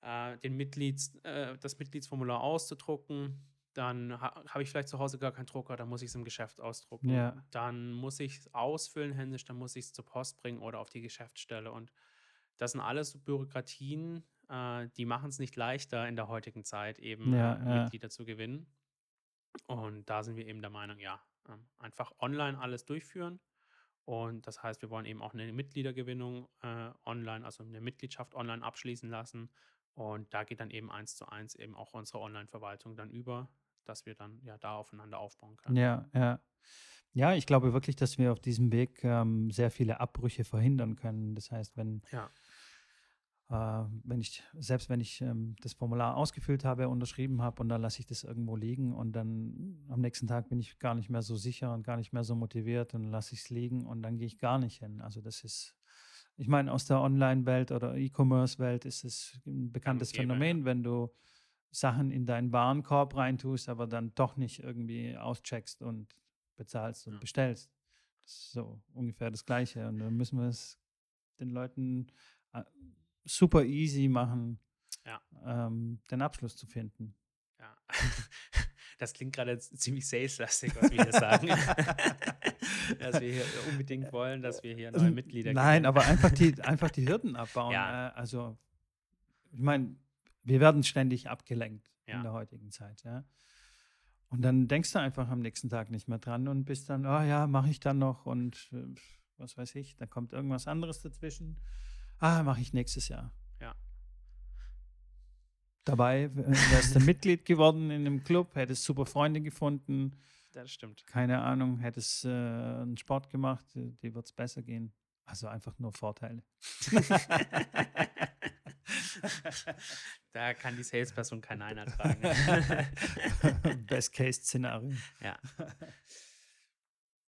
[SPEAKER 2] äh, den Mitglieds, äh, das Mitgliedsformular auszudrucken. Dann ha habe ich vielleicht zu Hause gar keinen Drucker, dann muss ich es im Geschäft ausdrucken.
[SPEAKER 1] Ja.
[SPEAKER 2] Dann muss ich es ausfüllen händisch, dann muss ich es zur Post bringen oder auf die Geschäftsstelle. Und das sind alles so Bürokratien, äh, die machen es nicht leichter in der heutigen Zeit, eben
[SPEAKER 1] Ja,
[SPEAKER 2] äh. Mitglieder zu gewinnen. Und da sind wir eben der Meinung, ja, ähm, einfach online alles durchführen. Und das heißt, wir wollen eben auch eine Mitgliedergewinnung äh, online, also eine Mitgliedschaft online abschließen lassen. Und da geht dann eben eins zu eins eben auch unsere Online-Verwaltung dann über, dass wir dann ja da aufeinander aufbauen können.
[SPEAKER 1] Ja, ja. Ja, ich glaube wirklich, dass wir auf diesem Weg ähm, sehr viele Abbrüche verhindern können. Das heißt, wenn,
[SPEAKER 2] Ja.
[SPEAKER 1] Äh, wenn ich, selbst wenn ich ähm, das Formular ausgefüllt habe, unterschrieben habe und dann lasse ich das irgendwo liegen und dann am nächsten Tag bin ich gar nicht mehr so sicher und gar nicht mehr so motiviert und lasse ich es liegen und dann gehe ich gar nicht hin. Also das ist, ich meine, aus der Online-Welt oder E-Commerce-Welt ist es ein bekanntes
[SPEAKER 2] gäbe, ja.
[SPEAKER 1] Phänomen, wenn du Sachen in deinen Warenkorb reintust, aber dann doch nicht irgendwie auscheckst und bezahlst und
[SPEAKER 2] Ja.
[SPEAKER 1] bestellst. Das ist so ungefähr das Gleiche. Und dann müssen wir es den Leuten äh, super easy machen,
[SPEAKER 2] Ja.
[SPEAKER 1] ähm, den Abschluss zu finden.
[SPEAKER 2] Ja. Das klingt gerade ziemlich saleslastig, was wir hier sagen. dass wir hier unbedingt wollen, dass wir hier neue Mitglieder
[SPEAKER 1] Ähm, Nein,
[SPEAKER 2] gewinnen.
[SPEAKER 1] aber einfach die, einfach die Hürden abbauen.
[SPEAKER 2] Ja.
[SPEAKER 1] Äh, also, ich meine, wir werden ständig abgelenkt
[SPEAKER 2] Ja.
[SPEAKER 1] in der heutigen Zeit. Ja? Und dann denkst du einfach am nächsten Tag nicht mehr dran und bist dann, oh ja, mache ich dann noch und äh, was weiß ich, da kommt irgendwas anderes dazwischen. Ah, mache ich nächstes Jahr.
[SPEAKER 2] Ja.
[SPEAKER 1] Dabei äh, wärst du Mitglied geworden in einem Club, hättest super Freunde gefunden,
[SPEAKER 2] Das stimmt.
[SPEAKER 1] keine Ahnung, hättest äh, einen Sport gemacht, äh, dir wird es besser gehen. Also einfach nur Vorteile.
[SPEAKER 2] da kann die Salesperson kein Nein ertragen.
[SPEAKER 1] Best-Case-Szenario.
[SPEAKER 2] ja.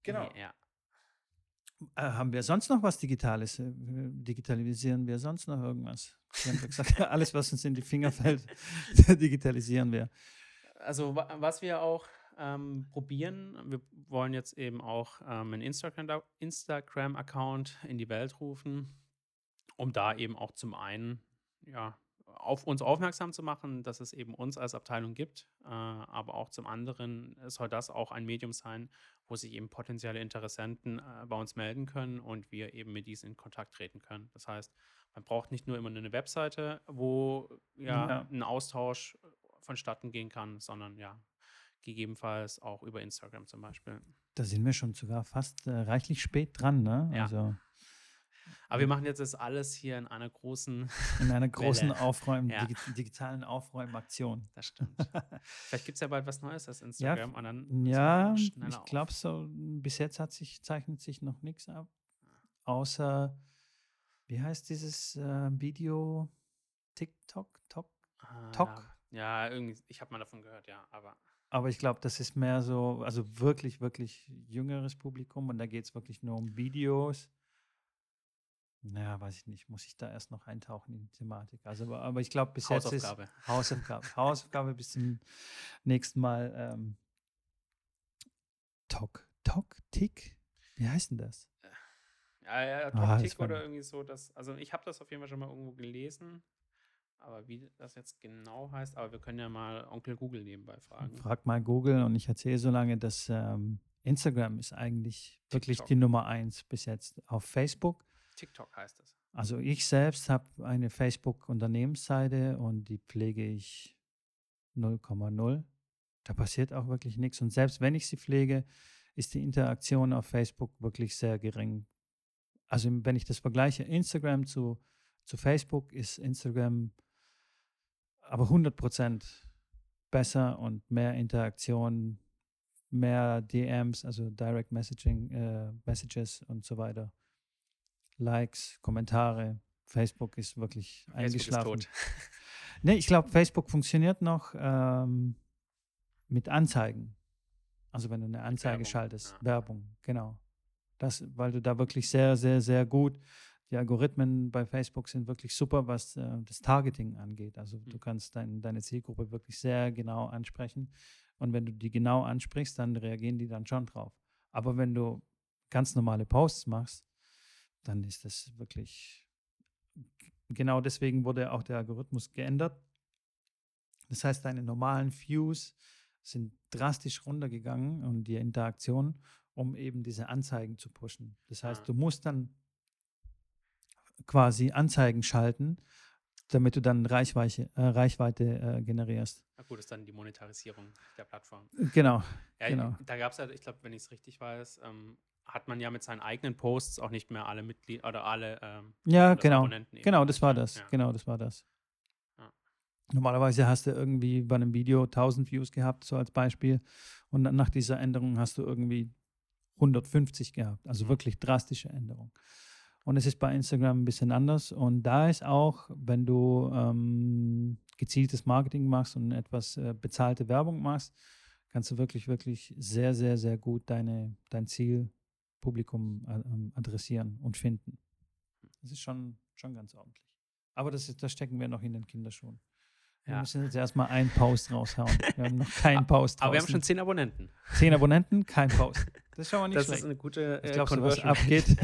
[SPEAKER 1] Genau.
[SPEAKER 2] Nee, Ja.
[SPEAKER 1] Äh, haben wir sonst noch was Digitales? Äh, digitalisieren wir sonst noch irgendwas? Wir haben gesagt, alles, was uns in die Finger fällt, digitalisieren wir.
[SPEAKER 2] Also wa- was wir auch ähm, probieren, wir wollen jetzt eben auch ähm, einen Instagram- Instagram-Account in die Welt rufen, um da eben auch zum einen ja auf uns aufmerksam zu machen, dass es eben uns als Abteilung gibt. Äh, aber auch zum anderen soll das auch ein Medium sein, wo sich eben potenzielle Interessenten äh, bei uns melden können und wir eben mit diesen in Kontakt treten können. Das heißt, man braucht nicht nur immer eine Webseite, wo ja, ja. ein Austausch vonstatten gehen kann, sondern ja, gegebenenfalls auch über Instagram zum Beispiel.
[SPEAKER 1] Da sind wir schon sogar fast äh, reichlich spät dran, ne?
[SPEAKER 2] Ja. Also aber wir machen jetzt das alles hier in einer großen
[SPEAKER 1] In einer großen Aufräumen, ja. dig digitalen Aufräumaktion.
[SPEAKER 2] Das stimmt. Vielleicht gibt es ja bald was Neues als Instagram.
[SPEAKER 1] Ja, dann ja ich glaube so, bis jetzt hat sich, zeichnet sich noch nichts ab. Außer, wie heißt dieses äh, Video? TikTok? Tok?
[SPEAKER 2] Ah, Tok? Ja. ja, irgendwie, ich habe mal davon gehört, ja, aber.
[SPEAKER 1] Aber ich glaube, das ist mehr so, also wirklich, wirklich jüngeres Publikum und da geht es wirklich nur um Videos naja, weiß ich nicht. Muss ich da erst noch eintauchen in die Thematik. Also, aber, ich glaube, bis jetzt ist Hausaufgabe. Hausaufgabe bis zum nächsten Mal. Ähm, Tok, Tok, Tick? Wie heißt denn das?
[SPEAKER 2] Äh, ja, ja, Tok, ah, Tick oder irgendwie so. Das, also ich habe das auf jeden Fall schon mal irgendwo gelesen. Aber wie das jetzt genau heißt, aber wir können ja mal Onkel Google nebenbei fragen.
[SPEAKER 1] Frag mal Google und ich erzähle so lange, dass ähm, Instagram ist eigentlich TikTok. wirklich die Nummer eins bis jetzt. Auf Facebook
[SPEAKER 2] TikTok heißt es.
[SPEAKER 1] Also ich selbst habe eine Facebook-Unternehmensseite und die pflege ich 0,0. Da passiert auch wirklich nichts. Und selbst wenn ich sie pflege, ist die Interaktion auf Facebook wirklich sehr gering. Also wenn ich das vergleiche, Instagram zu, zu Facebook, ist Instagram aber 100% besser und mehr Interaktion, mehr DMs, also Direct Messaging, äh, Messages und so weiter. Likes, Kommentare. Facebook ist wirklich Facebook eingeschlafen. Ist nee, ich glaube, Facebook funktioniert noch ähm, mit Anzeigen. Also wenn du eine Anzeige Werbung. schaltest, ja. Werbung, genau. Das, weil du da wirklich sehr, sehr, sehr gut, die Algorithmen bei Facebook sind wirklich super, was äh, das Targeting angeht. Also mhm. du kannst dein, deine Zielgruppe wirklich sehr genau ansprechen. Und wenn du die genau ansprichst, dann reagieren die dann schon drauf. Aber wenn du ganz normale Posts machst, dann ist das wirklich, genau deswegen wurde auch der Algorithmus geändert. Das heißt, deine normalen Views sind drastisch runtergegangen und die Interaktion, um eben diese Anzeigen zu pushen. Das heißt, ah. du musst dann quasi Anzeigen schalten, damit du dann Reichweite, äh, Reichweite äh, generierst.
[SPEAKER 2] Na gut, ist dann die Monetarisierung der Plattform.
[SPEAKER 1] Genau.
[SPEAKER 2] Ja,
[SPEAKER 1] genau.
[SPEAKER 2] Da gab es ja, ich glaube, wenn ich es richtig weiß, ähm, hat man ja mit seinen eigenen Posts auch nicht mehr alle Mitglieder oder alle
[SPEAKER 1] ähm, ja genau. Genau das war das. Ja. genau das war das. Ja. normalerweise hast du irgendwie bei einem Video 1000 Views gehabt so als Beispiel und nach dieser Änderung hast du irgendwie 150 gehabt. Also mhm. wirklich drastische Änderung. Und es ist bei Instagram ein bisschen anders. Und da ist auch wenn du ähm, gezieltes Marketing machst und etwas äh, bezahlte Werbung machst kannst du wirklich wirklich sehr sehr sehr gut deine dein Ziel Publikum äh, ähm, adressieren und finden. Das ist schon, schon ganz ordentlich. Aber das, ist, das stecken wir noch in den Kinderschuhen. Wir ja. müssen jetzt erstmal einen Post raushauen. Wir haben noch keinen Post.
[SPEAKER 2] Aber wir haben schon zehn Abonnenten.
[SPEAKER 1] Zehn Abonnenten, kein Post. Das ist schon mal nicht
[SPEAKER 2] das
[SPEAKER 1] schlecht.
[SPEAKER 2] Das ist eine gute äh,
[SPEAKER 1] Ich glaube, was abgeht,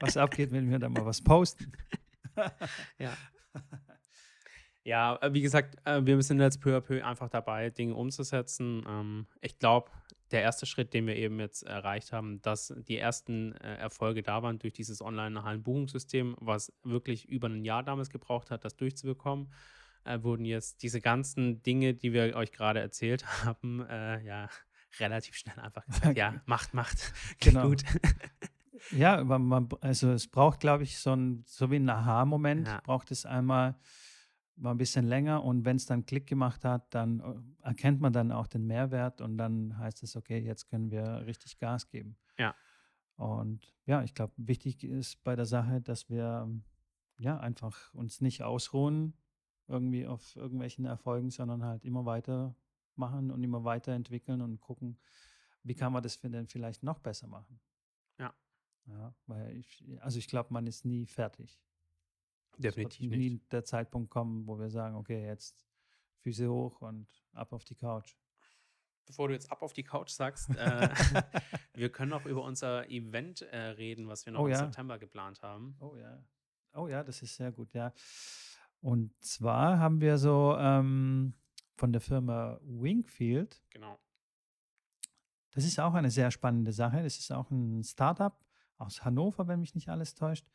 [SPEAKER 1] was abgeht, wenn wir da mal was posten.
[SPEAKER 2] ja. Ja, äh, wie gesagt, äh, wir sind jetzt peu à peu einfach dabei, Dinge umzusetzen. Ähm, ich glaube, der erste Schritt, den wir eben jetzt erreicht haben, dass die ersten äh, Erfolge da waren durch dieses Online-Hallen-Buchungssystem, was wirklich über ein Jahr damals gebraucht hat, das durchzubekommen, wurden jetzt diese ganzen Dinge, die wir euch gerade erzählt haben, äh, ja, relativ schnell einfach gesagt, ja, macht, macht, genau. gut.
[SPEAKER 1] ja, man, also es braucht, glaube ich, so, ein, so wie ein Aha-Moment, ja. braucht es einmal war ein bisschen länger und wenn es dann Klick gemacht hat, dann äh, erkennt man dann auch den Mehrwert und dann heißt es, okay, jetzt können wir richtig Gas geben.
[SPEAKER 2] Ja.
[SPEAKER 1] Und ja, ich glaube, wichtig ist bei der Sache, dass wir ja einfach uns nicht ausruhen irgendwie auf irgendwelchen Erfolgen, sondern halt immer weiter machen und immer weiterentwickeln und gucken, wie kann man das denn vielleicht noch besser machen.
[SPEAKER 2] Ja.
[SPEAKER 1] Ja, weil ich, also ich glaube, man ist nie fertig.
[SPEAKER 2] Definitiv
[SPEAKER 1] nie nicht. der Zeitpunkt kommen, wo wir sagen, okay, jetzt Füße hoch und ab auf die Couch.
[SPEAKER 2] Bevor du jetzt ab auf die Couch sagst, äh, wir können auch über unser Event äh, reden, was wir noch oh, im ja. September geplant haben.
[SPEAKER 1] Oh ja. Oh ja, das ist sehr gut, ja. Und zwar haben wir so ähm, von der Firma Wingfield.
[SPEAKER 2] Genau.
[SPEAKER 1] Das ist auch eine sehr spannende Sache. Das ist auch ein Startup aus Hannover, wenn mich nicht alles täuscht.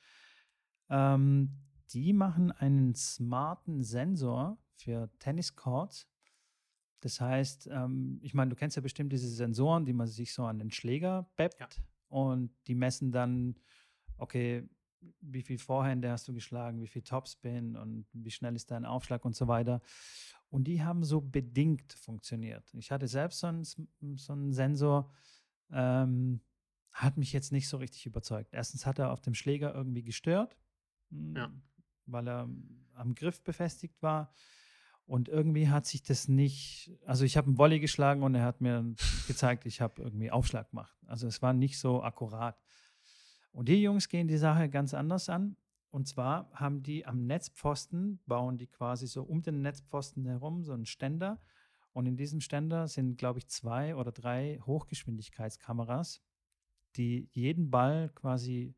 [SPEAKER 1] Ähm, die machen einen smarten Sensor für Tenniscourts. Das heißt, ähm, ich meine, du kennst ja bestimmt diese Sensoren, die man sich so an den Schläger beppt
[SPEAKER 2] Ja.
[SPEAKER 1] und die messen dann, okay, wie viel Vorhände hast du geschlagen, wie viel Topspin und wie schnell ist dein Aufschlag und so weiter. Und die haben so bedingt funktioniert. Ich hatte selbst so einen, so einen Sensor, ähm, hat mich jetzt nicht so richtig überzeugt. Erstens hat er auf dem Schläger irgendwie gestört,
[SPEAKER 2] Ja.
[SPEAKER 1] Weil er am Griff befestigt war. Und irgendwie hat sich das nicht, also ich habe einen Volley geschlagen und er hat mir gezeigt, ich habe irgendwie Aufschlag gemacht. Also es war nicht so akkurat. Und die Jungs gehen die Sache ganz anders an. Und zwar haben die am Netzpfosten, bauen die quasi so um den Netzpfosten herum so einen Ständer. Und in diesem Ständer sind, glaube ich, zwei oder drei Hochgeschwindigkeitskameras, die jeden Ball quasi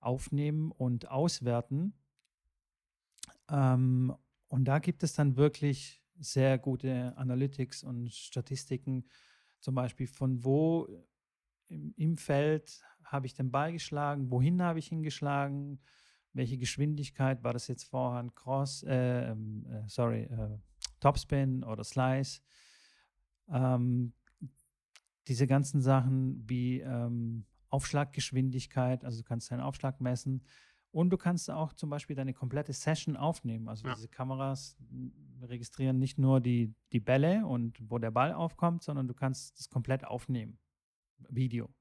[SPEAKER 1] aufnehmen und auswerten. Ähm, und da gibt es dann wirklich sehr gute Analytics und Statistiken, zum Beispiel von wo im, im Feld habe ich den Ball geschlagen, wohin habe ich ihn geschlagen, welche Geschwindigkeit war das jetzt Vorhand, Cross, äh, ähm, äh, sorry, äh, Topspin oder Slice. Ähm, diese ganzen Sachen wie ähm, Aufschlaggeschwindigkeit, also du kannst deinen Aufschlag messen und du kannst auch zum Beispiel deine komplette Session aufnehmen. Also
[SPEAKER 2] Ja.
[SPEAKER 1] diese Kameras mm, registrieren nicht nur die, die Bälle und wo der Ball aufkommt, sondern du kannst das komplett aufnehmen, Video,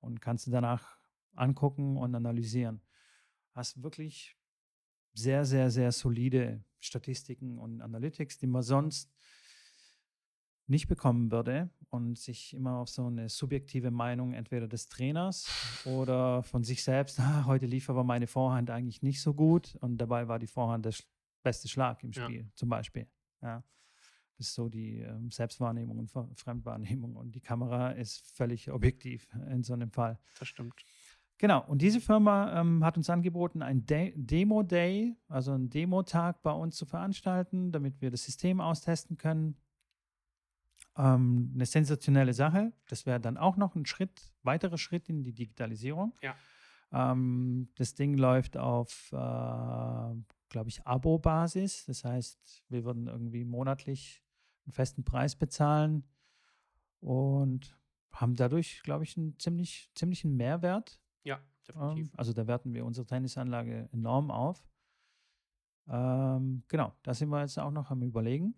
[SPEAKER 1] und kannst du danach angucken und analysieren. Hast wirklich sehr, sehr, sehr solide Statistiken und Analytics, die man sonst nicht bekommen würde und sich immer auf so eine subjektive Meinung entweder des Trainers oder von sich selbst, ah, heute lief aber meine Vorhand eigentlich nicht so gut und dabei war die Vorhand der beste Schlag im
[SPEAKER 2] Ja.
[SPEAKER 1] Spiel, zum Beispiel. Ja. Das ist so die ähm, Selbstwahrnehmung und Ver- Fremdwahrnehmung und die Kamera ist völlig objektiv in so einem Fall.
[SPEAKER 2] Das stimmt.
[SPEAKER 1] Genau, und diese Firma ähm, hat uns angeboten, einen De Demo-Day, also einen Demo-Tag bei uns zu veranstalten, damit wir das System austesten können. Ähm, eine sensationelle Sache. Das wäre dann auch noch ein Schritt, weiterer Schritt in die Digitalisierung.
[SPEAKER 2] Ja.
[SPEAKER 1] Ähm, das Ding läuft auf, äh, glaube ich, Abo-Basis. Das heißt, wir würden irgendwie monatlich einen festen Preis bezahlen und haben dadurch, glaube ich, einen ziemlich, ziemlichen Mehrwert.
[SPEAKER 2] Ja, definitiv.
[SPEAKER 1] Ähm, also da werten wir unsere Tennisanlage enorm auf. Ähm, genau, da sind wir jetzt auch noch am Überlegen.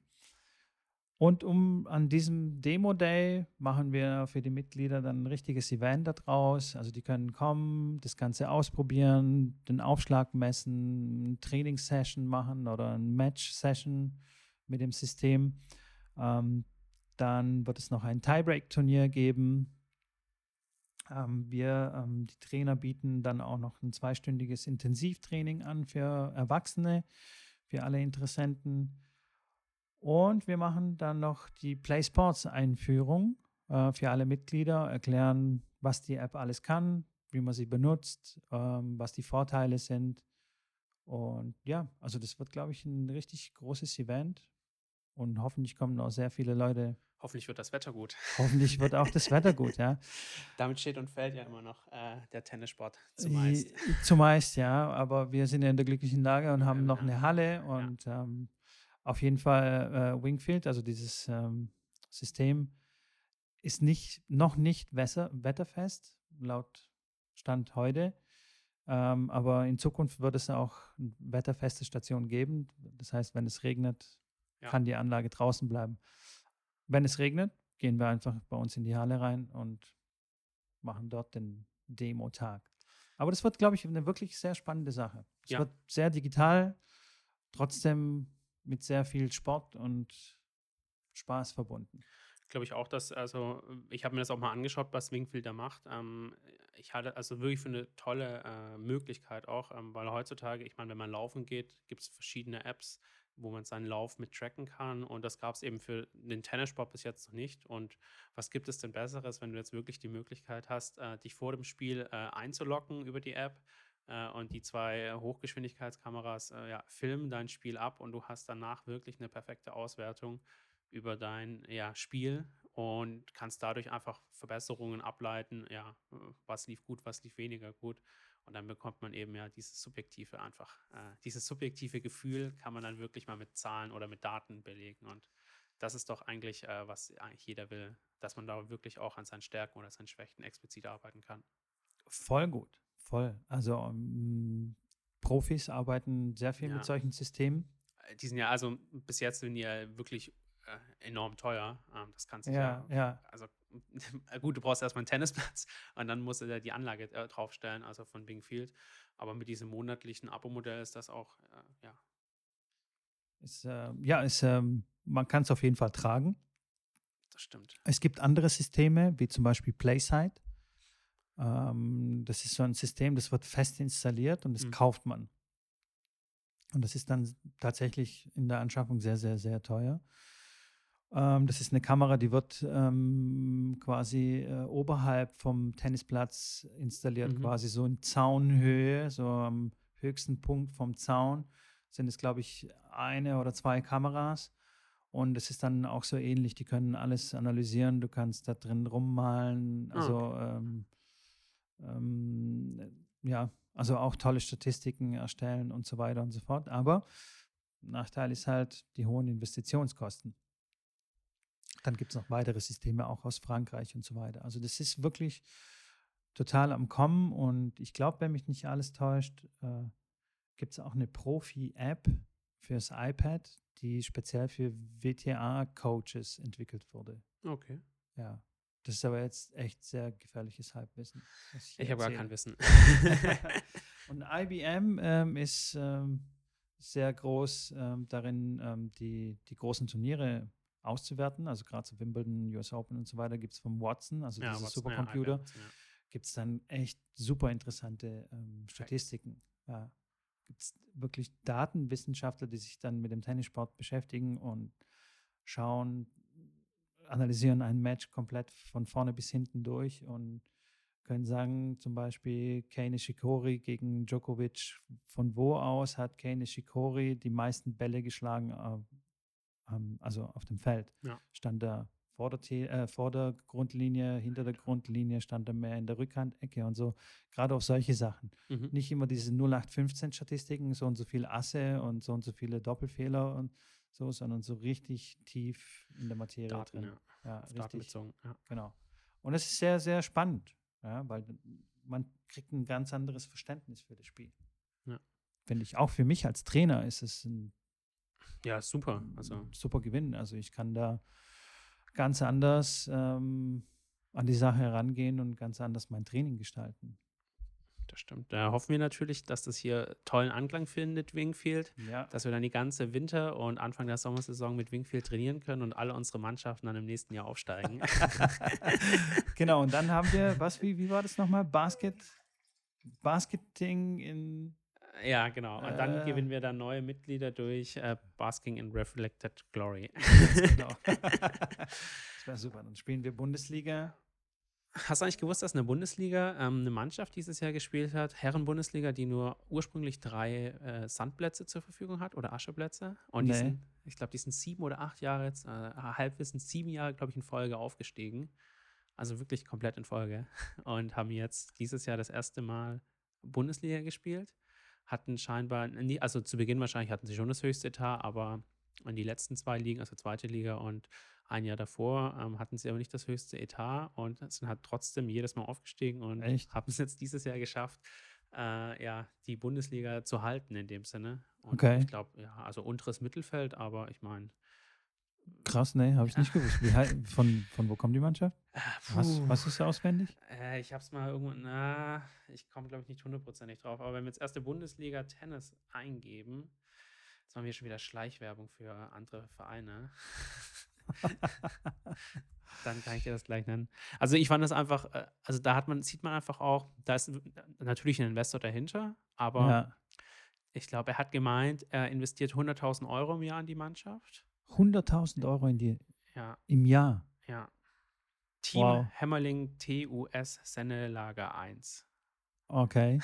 [SPEAKER 1] Und um an diesem Demo-Day machen wir für die Mitglieder dann ein richtiges Event daraus. Also die können kommen, das Ganze ausprobieren, den Aufschlag messen, eine Trainingssession machen oder eine Match-Session mit dem System. Ähm, dann wird es noch ein Tiebreak-Turnier geben. Ähm, wir, ähm, die Trainer bieten dann auch noch ein zweistündiges Intensivtraining an für Erwachsene, für alle Interessenten. Und wir machen dann noch die Play Sports Einführung äh, für alle Mitglieder, erklären, was die App alles kann, wie man sie benutzt, ähm, was die Vorteile sind. Und ja, also das wird, glaube ich, ein richtig großes Event. Und hoffentlich kommen auch sehr viele Leute.
[SPEAKER 2] Hoffentlich wird das Wetter gut.
[SPEAKER 1] Hoffentlich wird auch das Wetter gut, ja.
[SPEAKER 2] Damit steht und fällt ja immer noch äh, der Tennissport zumeist.
[SPEAKER 1] I- Zumeist, ja. Aber wir sind ja in der glücklichen Lage und haben noch
[SPEAKER 2] Ja.
[SPEAKER 1] eine Halle und ähm, auf jeden Fall äh, Wingfield, also dieses ähm, System, ist nicht, noch nicht wässer, wetterfest, laut Stand heute. Ähm, aber in Zukunft wird es auch eine wetterfeste Station geben. Das heißt, wenn es regnet,
[SPEAKER 2] Ja.
[SPEAKER 1] kann die Anlage draußen bleiben. Wenn es regnet, gehen wir einfach bei uns in die Halle rein und machen dort den Demo-Tag. Aber das wird, glaube ich, eine wirklich sehr spannende Sache. Es
[SPEAKER 2] Ja.
[SPEAKER 1] wird sehr digital, trotzdem mit sehr viel Sport und Spaß verbunden.
[SPEAKER 2] glaube ich auch, dass, also ich habe mir das auch mal angeschaut, was Wingfield da macht. Ähm, ich halte also wirklich für eine tolle äh, Möglichkeit auch, ähm, weil heutzutage, ich meine, wenn man laufen geht, gibt es verschiedene Apps, wo man seinen Lauf mit tracken kann und das gab es eben für den Tennissport bis jetzt noch nicht. Und was gibt es denn Besseres, wenn du jetzt wirklich die Möglichkeit hast, äh, dich vor dem Spiel äh, einzuloggen über die App? Äh, und die zwei Hochgeschwindigkeitskameras äh, ja, filmen dein Spiel ab und du hast danach wirklich eine perfekte Auswertung über dein ja, Spiel und kannst dadurch einfach Verbesserungen ableiten, ja, was lief gut, was lief weniger gut. Und dann bekommt man eben ja dieses subjektive einfach, äh, dieses subjektive Gefühl kann man dann wirklich mal mit Zahlen oder mit Daten belegen. Und das ist doch eigentlich, äh, was eigentlich jeder will, dass man da wirklich auch an seinen Stärken oder seinen Schwächen explizit arbeiten kann.
[SPEAKER 1] Voll gut, voll. Also um, ähm, Profis arbeiten sehr viel ja. mit solchen Systemen.
[SPEAKER 2] Äh, die sind ja, also bis jetzt sind die ja wirklich äh, enorm teuer. Ähm, das kann sich
[SPEAKER 1] ja, ja, ja.
[SPEAKER 2] Also gut, du brauchst erstmal einen Tennisplatz und dann musst du da die Anlage äh, draufstellen, also von Bing Field. Aber mit diesem monatlichen Abo-Modell ist das auch, äh, ja.
[SPEAKER 1] Ist, äh, ja, ist, ähm, man kann es auf jeden Fall tragen.
[SPEAKER 2] Das stimmt.
[SPEAKER 1] Es gibt andere Systeme, wie zum Beispiel PlaySide. Ähm, das ist so ein System, das wird fest installiert und das mhm. kauft man. Und das ist dann tatsächlich in der Anschaffung sehr, sehr, sehr teuer. Ähm, das ist eine Kamera, die wird ähm, quasi äh, oberhalb vom Tennisplatz installiert, mhm. quasi so in Zaunhöhe, so am höchsten Punkt vom Zaun sind es, glaube ich, eine oder zwei Kameras. Und es ist dann auch so ähnlich, die können alles analysieren, du kannst da drin rummalen, ah, also okay. ähm, ähm, ja, also auch tolle Statistiken erstellen und so weiter und so fort. Aber Nachteil ist halt die hohen Investitionskosten. Dann gibt es noch weitere Systeme, auch aus Frankreich und so weiter. Also das ist wirklich total am Kommen und ich glaube, wenn mich nicht alles täuscht, äh, gibt es auch eine Profi-App fürs iPad, die speziell für WTA-Coaches entwickelt wurde.
[SPEAKER 2] Okay.
[SPEAKER 1] Ja. Das ist aber jetzt echt sehr gefährliches Halbwissen.
[SPEAKER 2] Ich, habe gar kein Wissen.
[SPEAKER 1] und IBM ähm, ist ähm, sehr groß ähm, darin, ähm, die, die großen Turniere auszuwerten. Also gerade zu Wimbledon, US Open und so weiter gibt es vom Watson, also ja, diese Supercomputer, ja, ja. gibt es dann echt super interessante ähm, Statistiken. Ja. Gibt es wirklich Datenwissenschaftler, die sich dann mit dem Tennissport beschäftigen und schauen, analysieren ein Match komplett von vorne bis hinten durch und können sagen, zum Beispiel Kane Shikori gegen Djokovic, von wo aus hat Kane Shikori die meisten Bälle geschlagen äh, ähm, also auf dem Feld.
[SPEAKER 2] Ja.
[SPEAKER 1] Stand er vor der, äh, vor der Grundlinie, hinter der Grundlinie, stand er mehr in der Rückhandecke und so. Gerade auf solche Sachen. Mhm. Nicht immer diese 0815-Statistiken, so und so viele Asse und so und so viele Doppelfehler und so, sondern so richtig tief in der Materie
[SPEAKER 2] Daten,
[SPEAKER 1] drin.
[SPEAKER 2] Ja, ja richtig. Ja.
[SPEAKER 1] Genau. Und es ist sehr, sehr spannend, ja, weil man kriegt ein ganz anderes Verständnis für das Spiel.
[SPEAKER 2] Ja.
[SPEAKER 1] Finde ich auch für mich als Trainer ist es ein
[SPEAKER 2] ja, super. Also.
[SPEAKER 1] Super Gewinn. Also ich kann da ganz anders ähm, an die Sache herangehen und ganz anders mein Training gestalten.
[SPEAKER 2] Das stimmt. Da hoffen wir natürlich, dass das hier tollen Anklang findet, Wingfield.
[SPEAKER 1] Ja.
[SPEAKER 2] Dass wir dann die ganze Winter- und Anfang der Sommersaison mit Wingfield trainieren können und alle unsere Mannschaften dann im nächsten Jahr aufsteigen.
[SPEAKER 1] genau, und dann haben wir, was, wie, wie war das nochmal? Basket, Basketing in
[SPEAKER 2] ja, genau. Und dann äh, gewinnen wir dann neue Mitglieder durch äh, Basking in Reflected Glory. genau.
[SPEAKER 1] das wäre super. Dann spielen wir Bundesliga.
[SPEAKER 2] Hast du eigentlich gewusst, dass eine Bundesliga ähm, eine Mannschaft dieses Jahr gespielt hat, Herren-Bundesliga, die nur ursprünglich drei äh, Sandplätze zur Verfügung hat oder Ascheplätze? Und nee. die sind, ich glaube, die sind sieben oder acht Jahre jetzt, äh, Halbwissen, sieben Jahre, glaube ich, in Folge aufgestiegen. Also wirklich komplett in Folge. Und haben jetzt dieses Jahr das erste Mal Bundesliga gespielt hatten scheinbar, also zu Beginn wahrscheinlich hatten sie schon das höchste Etat, aber in die letzten zwei Ligen, also zweite Liga und ein Jahr davor, ähm, hatten sie aber nicht das höchste Etat und sind halt trotzdem jedes Mal aufgestiegen und
[SPEAKER 1] Echt?
[SPEAKER 2] haben es jetzt dieses Jahr geschafft, äh, ja, die Bundesliga zu halten in dem Sinne. Und
[SPEAKER 1] okay.
[SPEAKER 2] ich glaube, ja, also unteres Mittelfeld, aber ich meine,
[SPEAKER 1] Krass, nee, habe ich nicht gewusst. Wie, von, von wo kommt die Mannschaft? Äh, was, was ist auswendig?
[SPEAKER 2] Äh, ich habe es mal irgendwo, na, ich komme glaube ich nicht hundertprozentig drauf, aber wenn wir jetzt erste Bundesliga Tennis eingeben, jetzt machen wir schon wieder Schleichwerbung für andere Vereine. Dann kann ich dir das gleich nennen. Also ich fand das einfach, äh, also da hat man, sieht man einfach auch, da ist natürlich ein Investor dahinter, aber ja. ich glaube, er hat gemeint, er investiert 100.000 Euro im Jahr in die Mannschaft
[SPEAKER 1] 100.000 Euro in die,
[SPEAKER 2] ja.
[SPEAKER 1] im Jahr.
[SPEAKER 2] Ja. Team wow. Hämmerling TUS Sennelager 1.
[SPEAKER 1] Okay.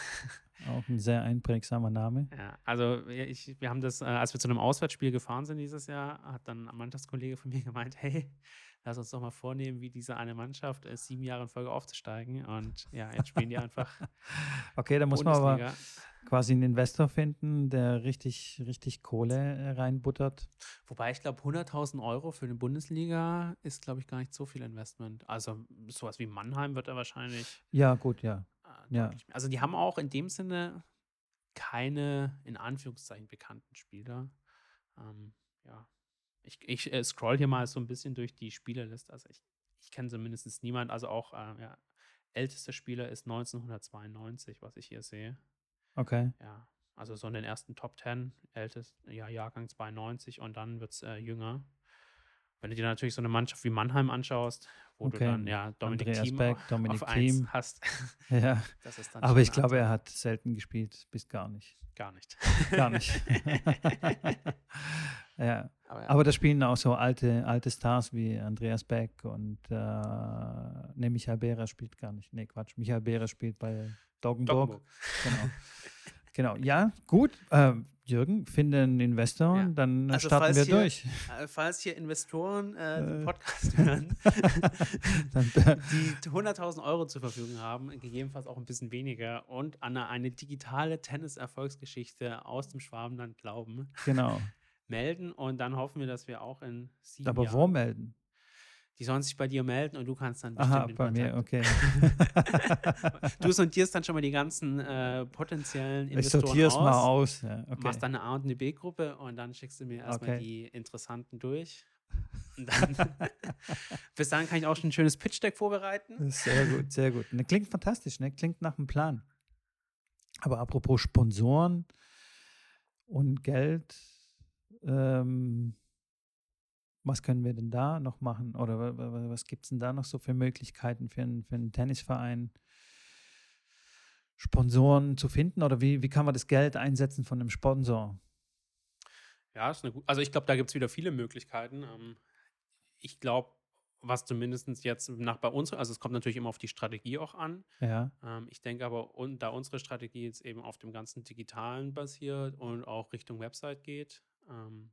[SPEAKER 1] Auch ein sehr einprägsamer Name.
[SPEAKER 2] Ja, also ich, wir haben das, äh, als wir zu einem Auswärtsspiel gefahren sind dieses Jahr, hat dann ein Mannschaftskollege von mir gemeint, hey, lass uns doch mal vornehmen, wie diese eine Mannschaft äh, sieben Jahre in Folge aufzusteigen. Und ja, jetzt spielen die einfach.
[SPEAKER 1] okay, da muss man aber quasi einen Investor finden, der richtig, richtig Kohle äh, reinbuttert.
[SPEAKER 2] Wobei ich glaube, 100.000 Euro für eine Bundesliga ist, glaube ich, gar nicht so viel Investment. Also sowas wie Mannheim wird er wahrscheinlich.
[SPEAKER 1] Ja, gut, ja. Ja.
[SPEAKER 2] Also die haben auch in dem Sinne keine, in Anführungszeichen, bekannten Spieler. Ähm, ja, ich, ich äh, scroll hier mal so ein bisschen durch die Spielerliste. Also ich, ich kenne zumindest niemand. Also auch äh, ja, ältester Spieler ist 1992, was ich hier sehe.
[SPEAKER 1] Okay.
[SPEAKER 2] Ja, also so in den ersten Top 10, ältest, ja, Jahrgang 92 und dann wird es äh, jünger. Wenn du dir natürlich so eine Mannschaft wie Mannheim anschaust, wo okay. du dann ja Dominik
[SPEAKER 1] Andreas
[SPEAKER 2] Thiem
[SPEAKER 1] Beck, Dominik
[SPEAKER 2] auf
[SPEAKER 1] Thiem.
[SPEAKER 2] hast.
[SPEAKER 1] ja. Aber ich glaube, er hat selten gespielt, bis gar nicht.
[SPEAKER 2] Gar nicht.
[SPEAKER 1] Gar nicht. ja. Aber, ja. Aber, da spielen auch so alte, alte Stars wie Andreas Beck und äh, ne, Michael Behrer spielt gar nicht. Ne, Quatsch. Michael Behrer spielt bei Doggenburg. Genau. genau. Ja, gut. Äh, Jürgen, finde einen Investor, ja. dann also starten wir
[SPEAKER 2] hier,
[SPEAKER 1] durch.
[SPEAKER 2] Äh, falls hier Investoren äh, den äh. Podcast hören, die 100.000 Euro zur Verfügung haben, gegebenenfalls auch ein bisschen weniger und an eine digitale Tennis-Erfolgsgeschichte aus dem Schwabenland glauben,
[SPEAKER 1] genau.
[SPEAKER 2] melden und dann hoffen wir, dass wir auch in sieben
[SPEAKER 1] Aber
[SPEAKER 2] Jahren
[SPEAKER 1] wo melden?
[SPEAKER 2] Die sollen sich bei dir melden und du kannst dann
[SPEAKER 1] bestimmt Aha, bei mir, okay.
[SPEAKER 2] du sortierst dann schon mal die ganzen äh, potenziellen Investoren
[SPEAKER 1] ich sortier's aus. mal aus. Ja, okay.
[SPEAKER 2] Machst dann eine A und eine B-Gruppe und dann schickst du mir erstmal okay. die Interessanten durch. Und dann, bis dahin kann ich auch schon ein schönes Pitch-Deck vorbereiten.
[SPEAKER 1] Sehr gut, sehr gut. Ne, klingt fantastisch, ne? klingt nach einem Plan. Aber apropos Sponsoren und Geld, ähm, was können wir denn da noch machen? Oder was gibt es denn da noch so für Möglichkeiten für einen, für einen Tennisverein, Sponsoren zu finden? Oder wie, wie kann man das Geld einsetzen von einem Sponsor?
[SPEAKER 2] Ja, ist eine gut, also ich glaube, da gibt es wieder viele Möglichkeiten. Ähm, ich glaube, was zumindest jetzt nach bei uns, also es kommt natürlich immer auf die Strategie auch an.
[SPEAKER 1] Ja.
[SPEAKER 2] Ähm, ich denke aber, und da unsere Strategie jetzt eben auf dem ganzen Digitalen basiert und auch Richtung Website geht, ähm,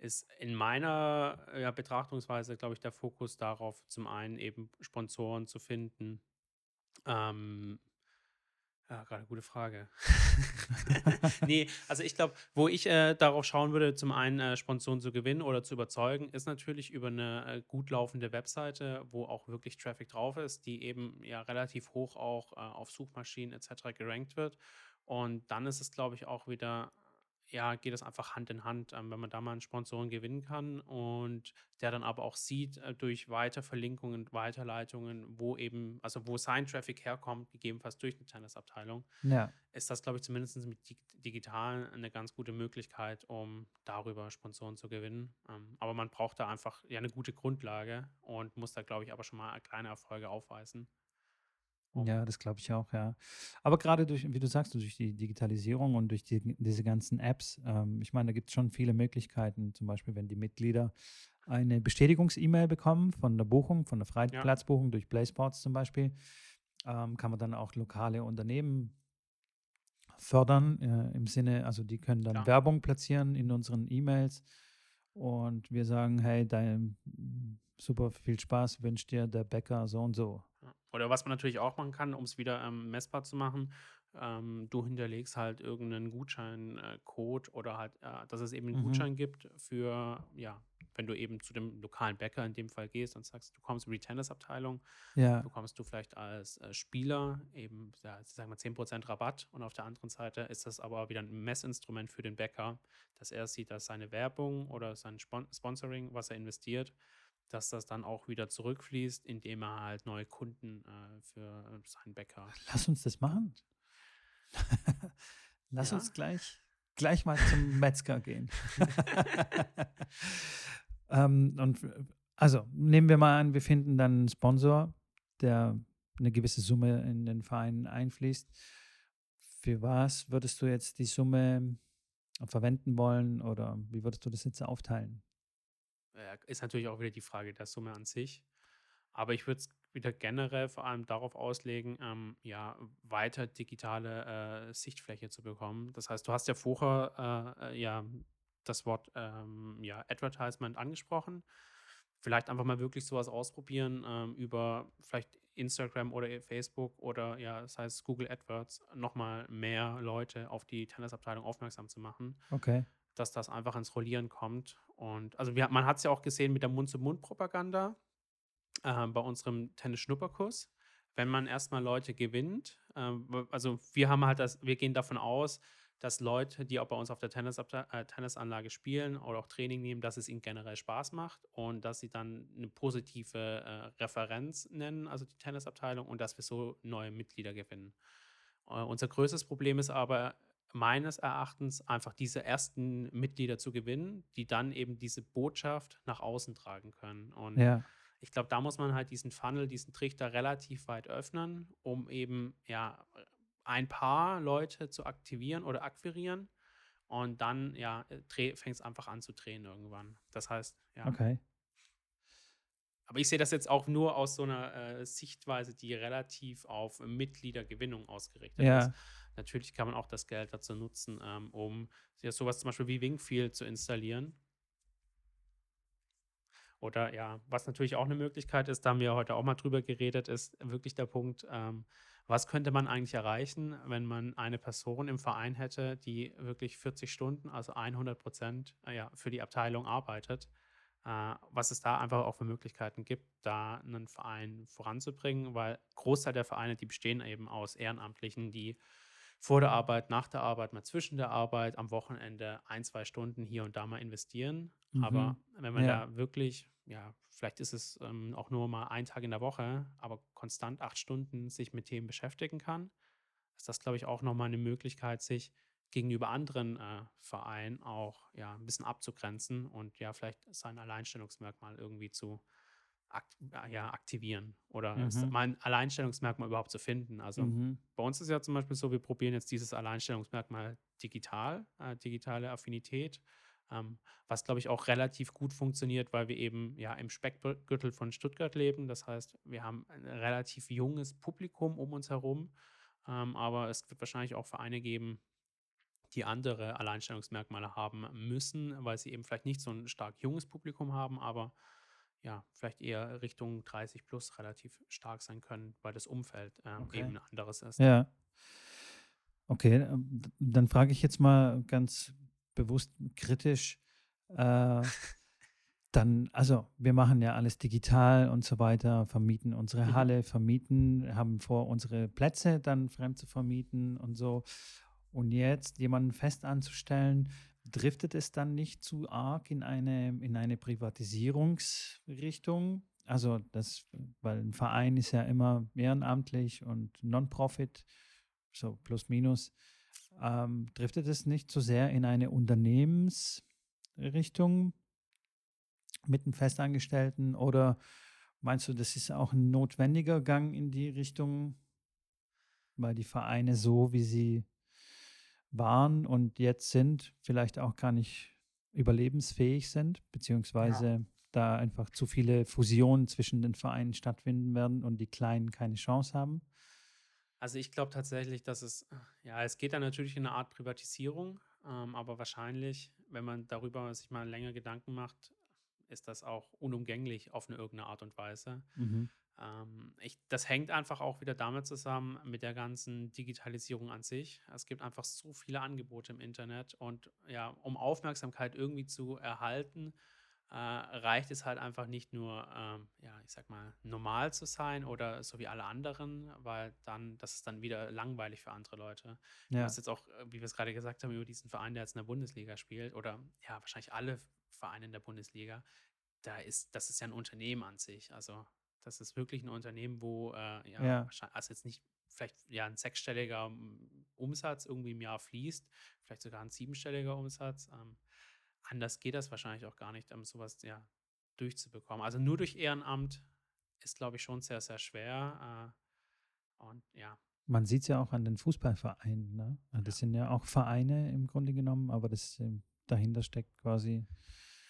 [SPEAKER 2] ist in meiner ja, Betrachtungsweise, glaube ich, der Fokus darauf, zum einen eben Sponsoren zu finden. Ähm, ja, gerade gute Frage. nee, also ich glaube, wo ich äh, darauf schauen würde, zum einen äh, Sponsoren zu gewinnen oder zu überzeugen, ist natürlich über eine äh, gut laufende Webseite, wo auch wirklich Traffic drauf ist, die eben ja relativ hoch auch äh, auf Suchmaschinen etc. gerankt wird. Und dann ist es, glaube ich, auch wieder ja, geht das einfach Hand in Hand, ähm, wenn man da mal einen Sponsoren gewinnen kann und der dann aber auch sieht äh, durch Weiterverlinkungen, Weiterleitungen, wo eben, also wo sein Traffic herkommt, gegebenenfalls durch eine Tennisabteilung,
[SPEAKER 1] ja.
[SPEAKER 2] ist das, glaube ich, zumindest mit digital eine ganz gute Möglichkeit, um darüber Sponsoren zu gewinnen. Ähm, aber man braucht da einfach ja eine gute Grundlage und muss da, glaube ich, aber schon mal kleine Erfolge aufweisen.
[SPEAKER 1] Ja, das glaube ich auch, ja. Aber gerade durch, wie du sagst, durch die Digitalisierung und durch die, diese ganzen Apps, ähm, ich meine, da gibt es schon viele Möglichkeiten. Zum Beispiel, wenn die Mitglieder eine Bestätigungs-E-Mail bekommen von der Buchung, von der Freiplatzbuchung ja. durch PlaySports zum Beispiel, ähm, kann man dann auch lokale Unternehmen fördern, äh, im Sinne, also die können dann ja. Werbung platzieren in unseren E-Mails und wir sagen, hey, dein super viel Spaß wünscht dir der Bäcker so und so.
[SPEAKER 2] Oder was man natürlich auch machen kann, um es wieder ähm, messbar zu machen, ähm, du hinterlegst halt irgendeinen Gutscheincode äh, oder halt, äh, dass es eben einen mhm. Gutschein gibt für, ja, wenn du eben zu dem lokalen Bäcker in dem Fall gehst und sagst, du kommst über die Tennisabteilung,
[SPEAKER 1] ja.
[SPEAKER 2] bekommst du vielleicht als äh, Spieler eben, ja, sagen wir 10% Rabatt und auf der anderen Seite ist das aber wieder ein Messinstrument für den Bäcker, dass er sieht, dass seine Werbung oder sein Spon Sponsoring, was er investiert, dass das dann auch wieder zurückfließt, indem er halt neue Kunden äh, für seinen Bäcker.
[SPEAKER 1] Lass uns das machen. Lass ja. uns gleich, gleich mal zum Metzger gehen. ähm, und also nehmen wir mal an, wir finden dann einen Sponsor, der eine gewisse Summe in den Verein einfließt. Für was würdest du jetzt die Summe verwenden wollen oder wie würdest du das jetzt aufteilen?
[SPEAKER 2] Ist natürlich auch wieder die Frage der Summe an sich. Aber ich würde es wieder generell vor allem darauf auslegen, ähm, ja, weiter digitale äh, Sichtfläche zu bekommen. Das heißt, du hast ja vorher äh, äh ja das Wort ähm, ja, Advertisement angesprochen. Vielleicht einfach mal wirklich sowas ausprobieren ähm, über vielleicht Instagram oder Facebook oder ja, das heißt Google AdWords, nochmal mehr Leute auf die Tennisabteilung aufmerksam zu machen.
[SPEAKER 1] Okay.
[SPEAKER 2] Dass das einfach ins Rollieren kommt. Und also wir, man hat es ja auch gesehen mit der Mund-zu-Mund-Propaganda äh, bei unserem Tennis-Schnupperkurs. Wenn man erstmal Leute gewinnt, äh, also wir haben halt das, wir gehen davon aus, dass Leute, die auch bei uns auf der Tennis äh, Tennisanlage spielen oder auch Training nehmen, dass es ihnen generell Spaß macht und dass sie dann eine positive äh, Referenz nennen, also die Tennisabteilung, und dass wir so neue Mitglieder gewinnen. Äh, unser größtes Problem ist aber meines Erachtens einfach diese ersten Mitglieder zu gewinnen, die dann eben diese Botschaft nach außen tragen können. Und ja. ich glaube, da muss man halt diesen Funnel, diesen Trichter relativ weit öffnen, um eben ja ein paar Leute zu aktivieren oder akquirieren und dann ja fängt es einfach an zu drehen irgendwann. Das heißt, ja.
[SPEAKER 1] Okay.
[SPEAKER 2] Aber ich sehe das jetzt auch nur aus so einer äh, Sichtweise, die relativ auf Mitgliedergewinnung ausgerichtet ja. ist. Natürlich kann man auch das Geld dazu nutzen, ähm, um ja, sowas zum Beispiel wie Wingfield zu installieren. Oder ja, was natürlich auch eine Möglichkeit ist, da haben wir heute auch mal drüber geredet, ist wirklich der Punkt, ähm, was könnte man eigentlich erreichen, wenn man eine Person im Verein hätte, die wirklich 40 Stunden, also 100 Prozent äh, ja, für die Abteilung arbeitet? Äh, was es da einfach auch für Möglichkeiten gibt, da einen Verein voranzubringen, weil Großteil der Vereine, die bestehen eben aus Ehrenamtlichen, die vor der Arbeit, nach der Arbeit, mal zwischen der Arbeit, am Wochenende ein, zwei Stunden hier und da mal investieren. Mhm. Aber wenn man ja. da wirklich, ja, vielleicht ist es ähm, auch nur mal ein Tag in der Woche, aber konstant acht Stunden sich mit Themen beschäftigen kann, ist das, glaube ich, auch nochmal eine Möglichkeit, sich gegenüber anderen äh, Vereinen auch ja, ein bisschen abzugrenzen und ja, vielleicht sein Alleinstellungsmerkmal irgendwie zu akt ja, aktivieren oder mhm. mal ein Alleinstellungsmerkmal überhaupt zu finden. Also mhm. bei uns ist ja zum Beispiel so, wir probieren jetzt dieses Alleinstellungsmerkmal digital, äh, digitale Affinität, ähm, was glaube ich auch relativ gut funktioniert, weil wir eben ja im Speckgürtel von Stuttgart leben. Das heißt, wir haben ein relativ junges Publikum um uns herum, ähm, aber es wird wahrscheinlich auch Vereine geben, die andere Alleinstellungsmerkmale haben müssen, weil sie eben vielleicht nicht so ein stark junges Publikum haben, aber ja, vielleicht eher Richtung 30 plus relativ stark sein können, weil das Umfeld äh, okay. eben ein anderes ist.
[SPEAKER 1] Ja. Okay, ähm, dann frage ich jetzt mal ganz bewusst kritisch. Äh, dann, also wir machen ja alles digital und so weiter, vermieten unsere mhm. Halle, vermieten, haben vor, unsere Plätze dann fremd zu vermieten und so. Und jetzt jemanden fest anzustellen, driftet es dann nicht zu arg in eine, in eine Privatisierungsrichtung? Also das, weil ein Verein ist ja immer ehrenamtlich und Non-Profit, so plus minus. Ähm, driftet es nicht zu sehr in eine Unternehmensrichtung mit einem Festangestellten oder meinst du, das ist auch ein notwendiger Gang in die Richtung, weil die Vereine so, wie sie waren und jetzt sind, vielleicht auch gar nicht überlebensfähig sind, beziehungsweise ja. da einfach zu viele Fusionen zwischen den Vereinen stattfinden werden und die Kleinen keine Chance haben?
[SPEAKER 2] Also ich glaube tatsächlich, dass es, ja, es geht da natürlich in eine Art Privatisierung, ähm, aber wahrscheinlich, wenn man darüber sich mal länger Gedanken macht, ist das auch unumgänglich auf eine irgendeine Art und Weise. Mhm. Ähm, ich, das hängt einfach auch wieder damit zusammen mit der ganzen Digitalisierung an sich. Es gibt einfach so viele Angebote im Internet und ja, um Aufmerksamkeit irgendwie zu erhalten, äh, reicht es halt einfach nicht nur, ähm, ja, ich sag mal, normal zu sein oder so wie alle anderen, weil dann, das ist dann wieder langweilig für andere Leute. Ja. Du hast jetzt auch, äh, wie wir es gerade gesagt haben, über diesen Verein, der jetzt in der Bundesliga spielt oder ja, wahrscheinlich alle Vereine in der Bundesliga, da ist, das ist ja ein Unternehmen an sich. Also das ist wirklich ein Unternehmen, wo äh, ja, ja. also jetzt nicht vielleicht ja ein sechsstelliger hm, Umsatz irgendwie im Jahr fließt, vielleicht sogar ein siebenstelliger Umsatz. Ähm, anders geht das wahrscheinlich auch gar nicht, um sowas ja durchzubekommen. Also nur durch Ehrenamt ist, glaube ich, schon sehr, sehr schwer. Äh, und ja.
[SPEAKER 1] Man sieht es ja auch an den Fußballvereinen. Ne? Das ja. sind ja auch Vereine im Grunde genommen, aber das ähm, dahinter steckt quasi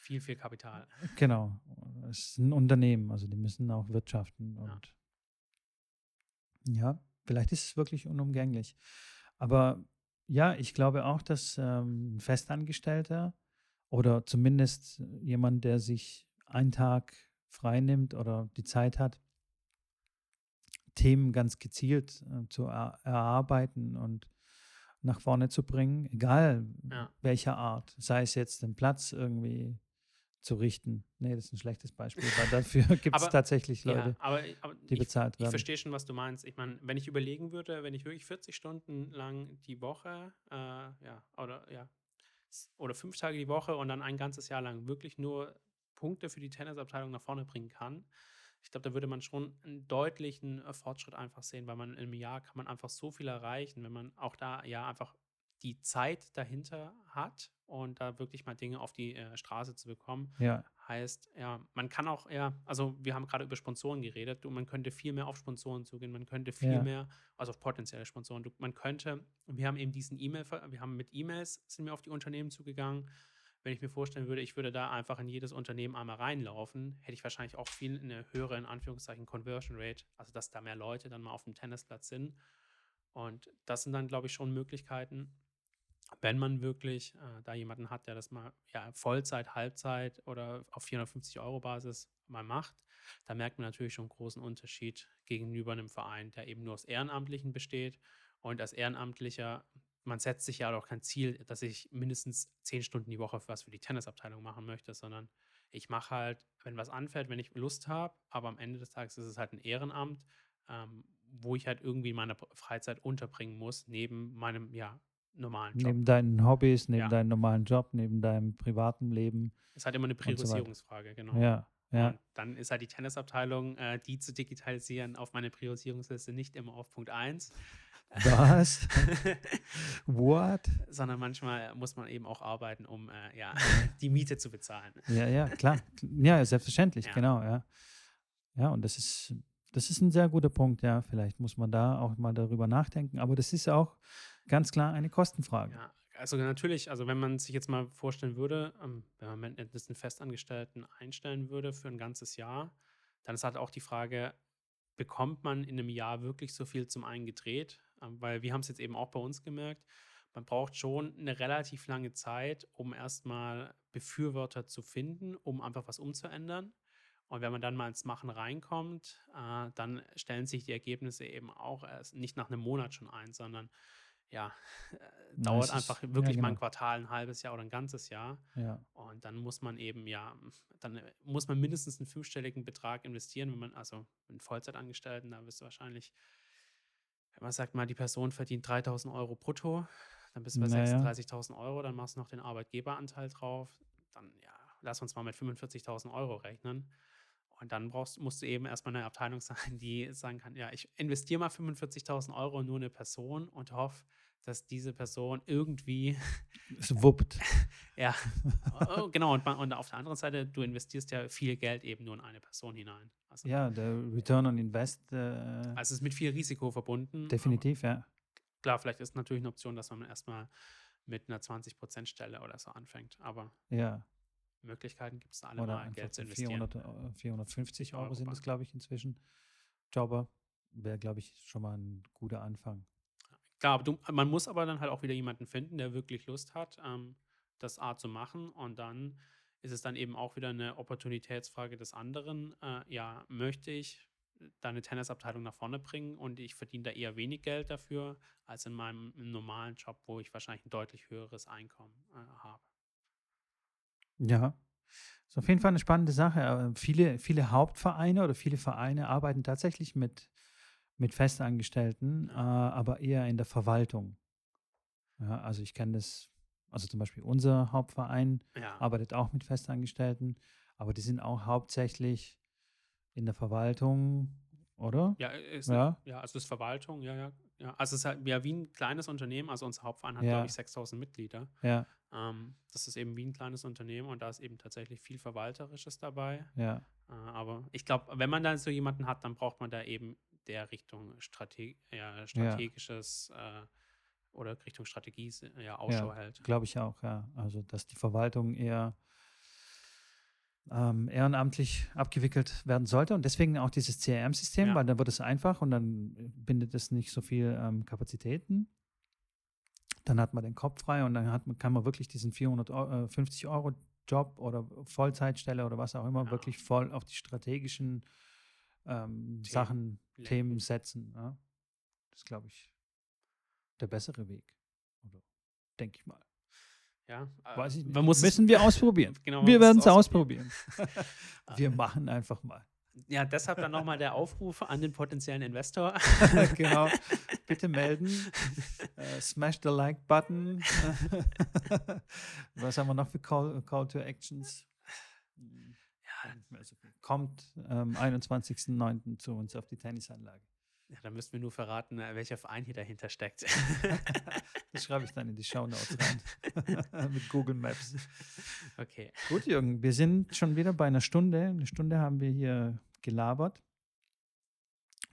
[SPEAKER 2] viel, viel Kapital.
[SPEAKER 1] Genau. Es ist ein Unternehmen, also die müssen auch wirtschaften. Und Ja, vielleicht ist es wirklich unumgänglich. Aber ja, ich glaube auch, dass ähm, ein Festangestellter oder zumindest jemand, der sich einen Tag frei nimmt oder die Zeit hat, Themen ganz gezielt äh, zu er erarbeiten und nach vorne zu bringen, egal ja. welcher Art, sei es jetzt den Platz irgendwie zu richten. Nee, das ist ein schlechtes Beispiel, weil dafür gibt es tatsächlich Leute, ja,
[SPEAKER 2] aber, aber
[SPEAKER 1] die
[SPEAKER 2] ich,
[SPEAKER 1] bezahlt werden.
[SPEAKER 2] Ich verstehe schon, was du meinst. Ich meine, wenn ich überlegen würde, wenn ich wirklich 40 Stunden lang die Woche, äh, ja, oder ja, oder fünf Tage die Woche und dann ein ganzes Jahr lang wirklich nur Punkte für die Tennisabteilung nach vorne bringen kann, ich glaube, da würde man schon einen deutlichen äh, Fortschritt einfach sehen, weil man im Jahr kann man einfach so viel erreichen, wenn man auch da ja einfach die Zeit dahinter hat und da wirklich mal Dinge auf die äh, Straße zu bekommen.
[SPEAKER 1] Ja.
[SPEAKER 2] Heißt, ja, man kann auch, ja, also wir haben gerade über Sponsoren geredet und man könnte viel mehr auf Sponsoren zugehen, man könnte viel ja. mehr, also auf potenzielle Sponsoren, man könnte, wir haben eben diesen E-Mail, wir haben mit E-Mails sind wir auf die Unternehmen zugegangen wenn ich mir vorstellen würde, ich würde da einfach in jedes Unternehmen einmal reinlaufen, hätte ich wahrscheinlich auch viel eine höhere, in Anführungszeichen, Conversion Rate, also dass da mehr Leute dann mal auf dem Tennisplatz sind. Und das sind dann, glaube ich, schon Möglichkeiten, wenn man wirklich äh, da jemanden hat, der das mal ja, Vollzeit, Halbzeit oder auf 450 Euro Basis mal macht, da merkt man natürlich schon einen großen Unterschied gegenüber einem Verein, der eben nur aus Ehrenamtlichen besteht. Und als Ehrenamtlicher man setzt sich ja auch kein Ziel, dass ich mindestens zehn Stunden die Woche was für die Tennisabteilung machen möchte, sondern ich mache halt, wenn was anfällt, wenn ich Lust habe, aber am Ende des Tages ist es halt ein Ehrenamt, ähm, wo ich halt irgendwie meine Freizeit unterbringen muss, neben meinem, ja, normalen
[SPEAKER 1] Job. Neben deinen Hobbys, neben ja. deinem normalen Job, neben deinem privaten Leben.
[SPEAKER 2] Es ist halt immer eine Priorisierungsfrage, genau.
[SPEAKER 1] Ja, ja. Und
[SPEAKER 2] dann ist halt die Tennisabteilung, äh, die zu digitalisieren, auf meine Priorisierungsliste nicht immer auf Punkt 1.
[SPEAKER 1] Was? What?
[SPEAKER 2] Sondern manchmal muss man eben auch arbeiten, um äh, ja, die Miete zu bezahlen.
[SPEAKER 1] Ja, ja, klar. Ja, selbstverständlich, ja. genau, ja. Ja, und das ist, das ist ein sehr guter Punkt, ja. Vielleicht muss man da auch mal darüber nachdenken. Aber das ist auch ganz klar eine Kostenfrage.
[SPEAKER 2] Ja, also natürlich, also wenn man sich jetzt mal vorstellen würde, ähm, wenn man einen Festangestellten einstellen würde für ein ganzes Jahr, dann ist halt auch die Frage, bekommt man in einem Jahr wirklich so viel zum einen gedreht? Ähm, weil wir haben es jetzt eben auch bei uns gemerkt, man braucht schon eine relativ lange Zeit, um erstmal Befürworter zu finden, um einfach was umzuändern. Und wenn man dann mal ins Machen reinkommt, äh, dann stellen sich die Ergebnisse eben auch erst nicht nach einem Monat schon ein, sondern ja, äh, dauert ist, einfach wirklich ja, genau. mal ein genau. Quartal, ein halbes Jahr oder ein ganzes Jahr.
[SPEAKER 1] Ja.
[SPEAKER 2] Und dann muss man eben, ja, dann muss man mindestens einen fünfstelligen Betrag investieren, wenn man, also einen Vollzeitangestellten, da wirst du wahrscheinlich wenn man sagt mal, die Person verdient 3000 Euro brutto, dann bist du bei naja. 36.000 Euro, dann machst du noch den Arbeitgeberanteil drauf, dann ja, lass uns mal mit 45.000 Euro rechnen. Und dann brauchst, musst du eben erstmal eine Abteilung sein, die sagen kann, ja, ich investiere mal 45.000 Euro in nur eine Person und hoffe, dass diese Person irgendwie
[SPEAKER 1] es wuppt.
[SPEAKER 2] ja, oh, genau. Und, und, auf der anderen Seite, du investierst ja viel Geld eben nur in eine Person hinein.
[SPEAKER 1] Also, ja, der Return on Invest. Äh,
[SPEAKER 2] also es ist mit viel Risiko verbunden.
[SPEAKER 1] Definitiv, ja.
[SPEAKER 2] Klar, vielleicht ist natürlich eine Option, dass man erstmal mit einer 20%-Stelle oder so anfängt. Aber
[SPEAKER 1] ja.
[SPEAKER 2] Möglichkeiten gibt es alle oder mal, Geld zu investieren.
[SPEAKER 1] 400, 450 Euro sind es, glaube ich, inzwischen. Jobber wäre, glaube ich, schon mal ein guter Anfang.
[SPEAKER 2] Klar, du, man muss aber dann halt auch wieder jemanden finden, der wirklich Lust hat, ähm, das A zu machen. Und dann ist es dann eben auch wieder eine Opportunitätsfrage des anderen. Äh, ja, möchte ich deine Tennisabteilung nach vorne bringen und ich verdiene da eher wenig Geld dafür, als in meinem normalen Job, wo ich wahrscheinlich ein deutlich höheres Einkommen äh, habe.
[SPEAKER 1] Ja, ist auf jeden Fall eine spannende Sache. Äh, viele, viele Hauptvereine oder viele Vereine arbeiten tatsächlich mit mit Festangestellten, äh, aber eher in der Verwaltung. Ja, also ich kenne das, also zum Beispiel unser Hauptverein ja. arbeitet auch mit Festangestellten, aber die sind auch hauptsächlich in der Verwaltung, oder?
[SPEAKER 2] Ja, ist, ja. ja also es ist Verwaltung, ja, ja. Ja. Also es ist halt ja, wie ein kleines Unternehmen, also unser Hauptverein hat, ja. glaube ich, 6000 Mitglieder.
[SPEAKER 1] Ja.
[SPEAKER 2] Ähm, das ist eben wie ein kleines Unternehmen und da ist eben tatsächlich viel Verwalterisches dabei.
[SPEAKER 1] Ja.
[SPEAKER 2] Äh, aber ich glaube, wenn man da so jemanden hat, dann braucht man da eben der Richtung Strate ja, strategisches. Äh, oder Richtung Strategie ja, Ausschau hält.
[SPEAKER 1] Glaube ich auch, ja. Also, dass die Verwaltung eher ähm, ehrenamtlich abgewickelt werden sollte. Und deswegen auch dieses CRM-System,
[SPEAKER 2] Ja.
[SPEAKER 1] weil dann wird es einfach und dann bindet es nicht so viel ähm, Kapazitäten. Dann hat man den Kopf frei und dann hat man, kann man wirklich diesen 450 Euro Job oder Vollzeitstelle oder was auch immer
[SPEAKER 2] Ja.
[SPEAKER 1] wirklich voll auf die strategischen ähm, Sachen,
[SPEAKER 2] lenken.
[SPEAKER 1] Themen setzen. Ja? Das ist, glaube ich, der bessere Weg. Oder denke ich mal.
[SPEAKER 2] Ja, äh,
[SPEAKER 1] Weiß ich nicht. Müssen wir ausprobieren.
[SPEAKER 2] Genau,
[SPEAKER 1] wir werden
[SPEAKER 2] es
[SPEAKER 1] ausprobieren. wir machen einfach mal.
[SPEAKER 2] Ja, deshalb dann nochmal der Aufruf an den potenziellen Investor.
[SPEAKER 1] genau. Bitte melden. Äh, smash the Like-Button. Was haben wir noch für Call, Call to Actions?
[SPEAKER 2] Ja,
[SPEAKER 1] Nicht mehr so viel. Kommt am 21.09. zu uns auf die Tennisanlage.
[SPEAKER 2] Ja, da müssten wir nur verraten, äh, welcher Verein hier dahinter steckt.
[SPEAKER 1] Das schreibe ich dann in die Shownotes rein. Mit Google Maps.
[SPEAKER 2] okay.
[SPEAKER 1] Gut, Jürgen, wir sind schon wieder bei einer Stunde. Eine Stunde haben wir hier gelabert.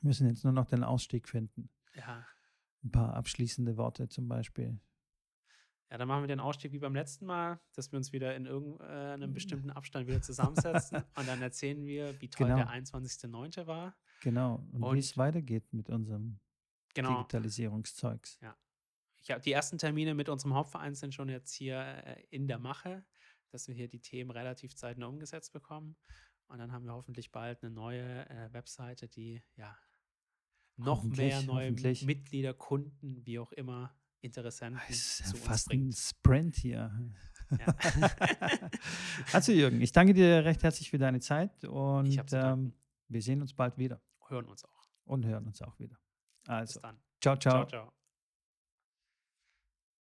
[SPEAKER 1] Müssen jetzt nur noch den Ausstieg finden.
[SPEAKER 2] Ja.
[SPEAKER 1] Ein paar abschließende Worte zum Beispiel.
[SPEAKER 2] Ja, dann machen wir den Ausstieg wie beim letzten Mal, dass wir uns wieder in irgendeinem bestimmten Abstand wieder zusammensetzen und dann erzählen wir, wie toll
[SPEAKER 1] Genau.
[SPEAKER 2] der 21.09. war.
[SPEAKER 1] Genau. Und,
[SPEAKER 2] Und-
[SPEAKER 1] wie es weitergeht mit unserem
[SPEAKER 2] Genau.
[SPEAKER 1] Digitalisierungszeugs.
[SPEAKER 2] Ich hab, die ersten Termine mit unserem Hauptverein sind schon jetzt hier äh, in der Mache, dass wir hier die Themen relativ zeitnah umgesetzt bekommen. Und dann haben wir hoffentlich bald eine neue äh, Webseite, die ja noch mehr neue. Mitglieder, Kunden, wie auch immer, Interessenten
[SPEAKER 1] Es ist
[SPEAKER 2] zu
[SPEAKER 1] ja fast ein Sprint hier.
[SPEAKER 2] Ja.
[SPEAKER 1] also Jürgen, ich danke dir recht herzlich für deine Zeit und
[SPEAKER 2] habe
[SPEAKER 1] ähm. Wir sehen uns bald wieder
[SPEAKER 2] Hören uns auch.
[SPEAKER 1] und hören uns auch wieder.
[SPEAKER 2] Bis
[SPEAKER 1] Also,
[SPEAKER 2] dann.
[SPEAKER 1] ciao, ciao.
[SPEAKER 2] ciao. ciao.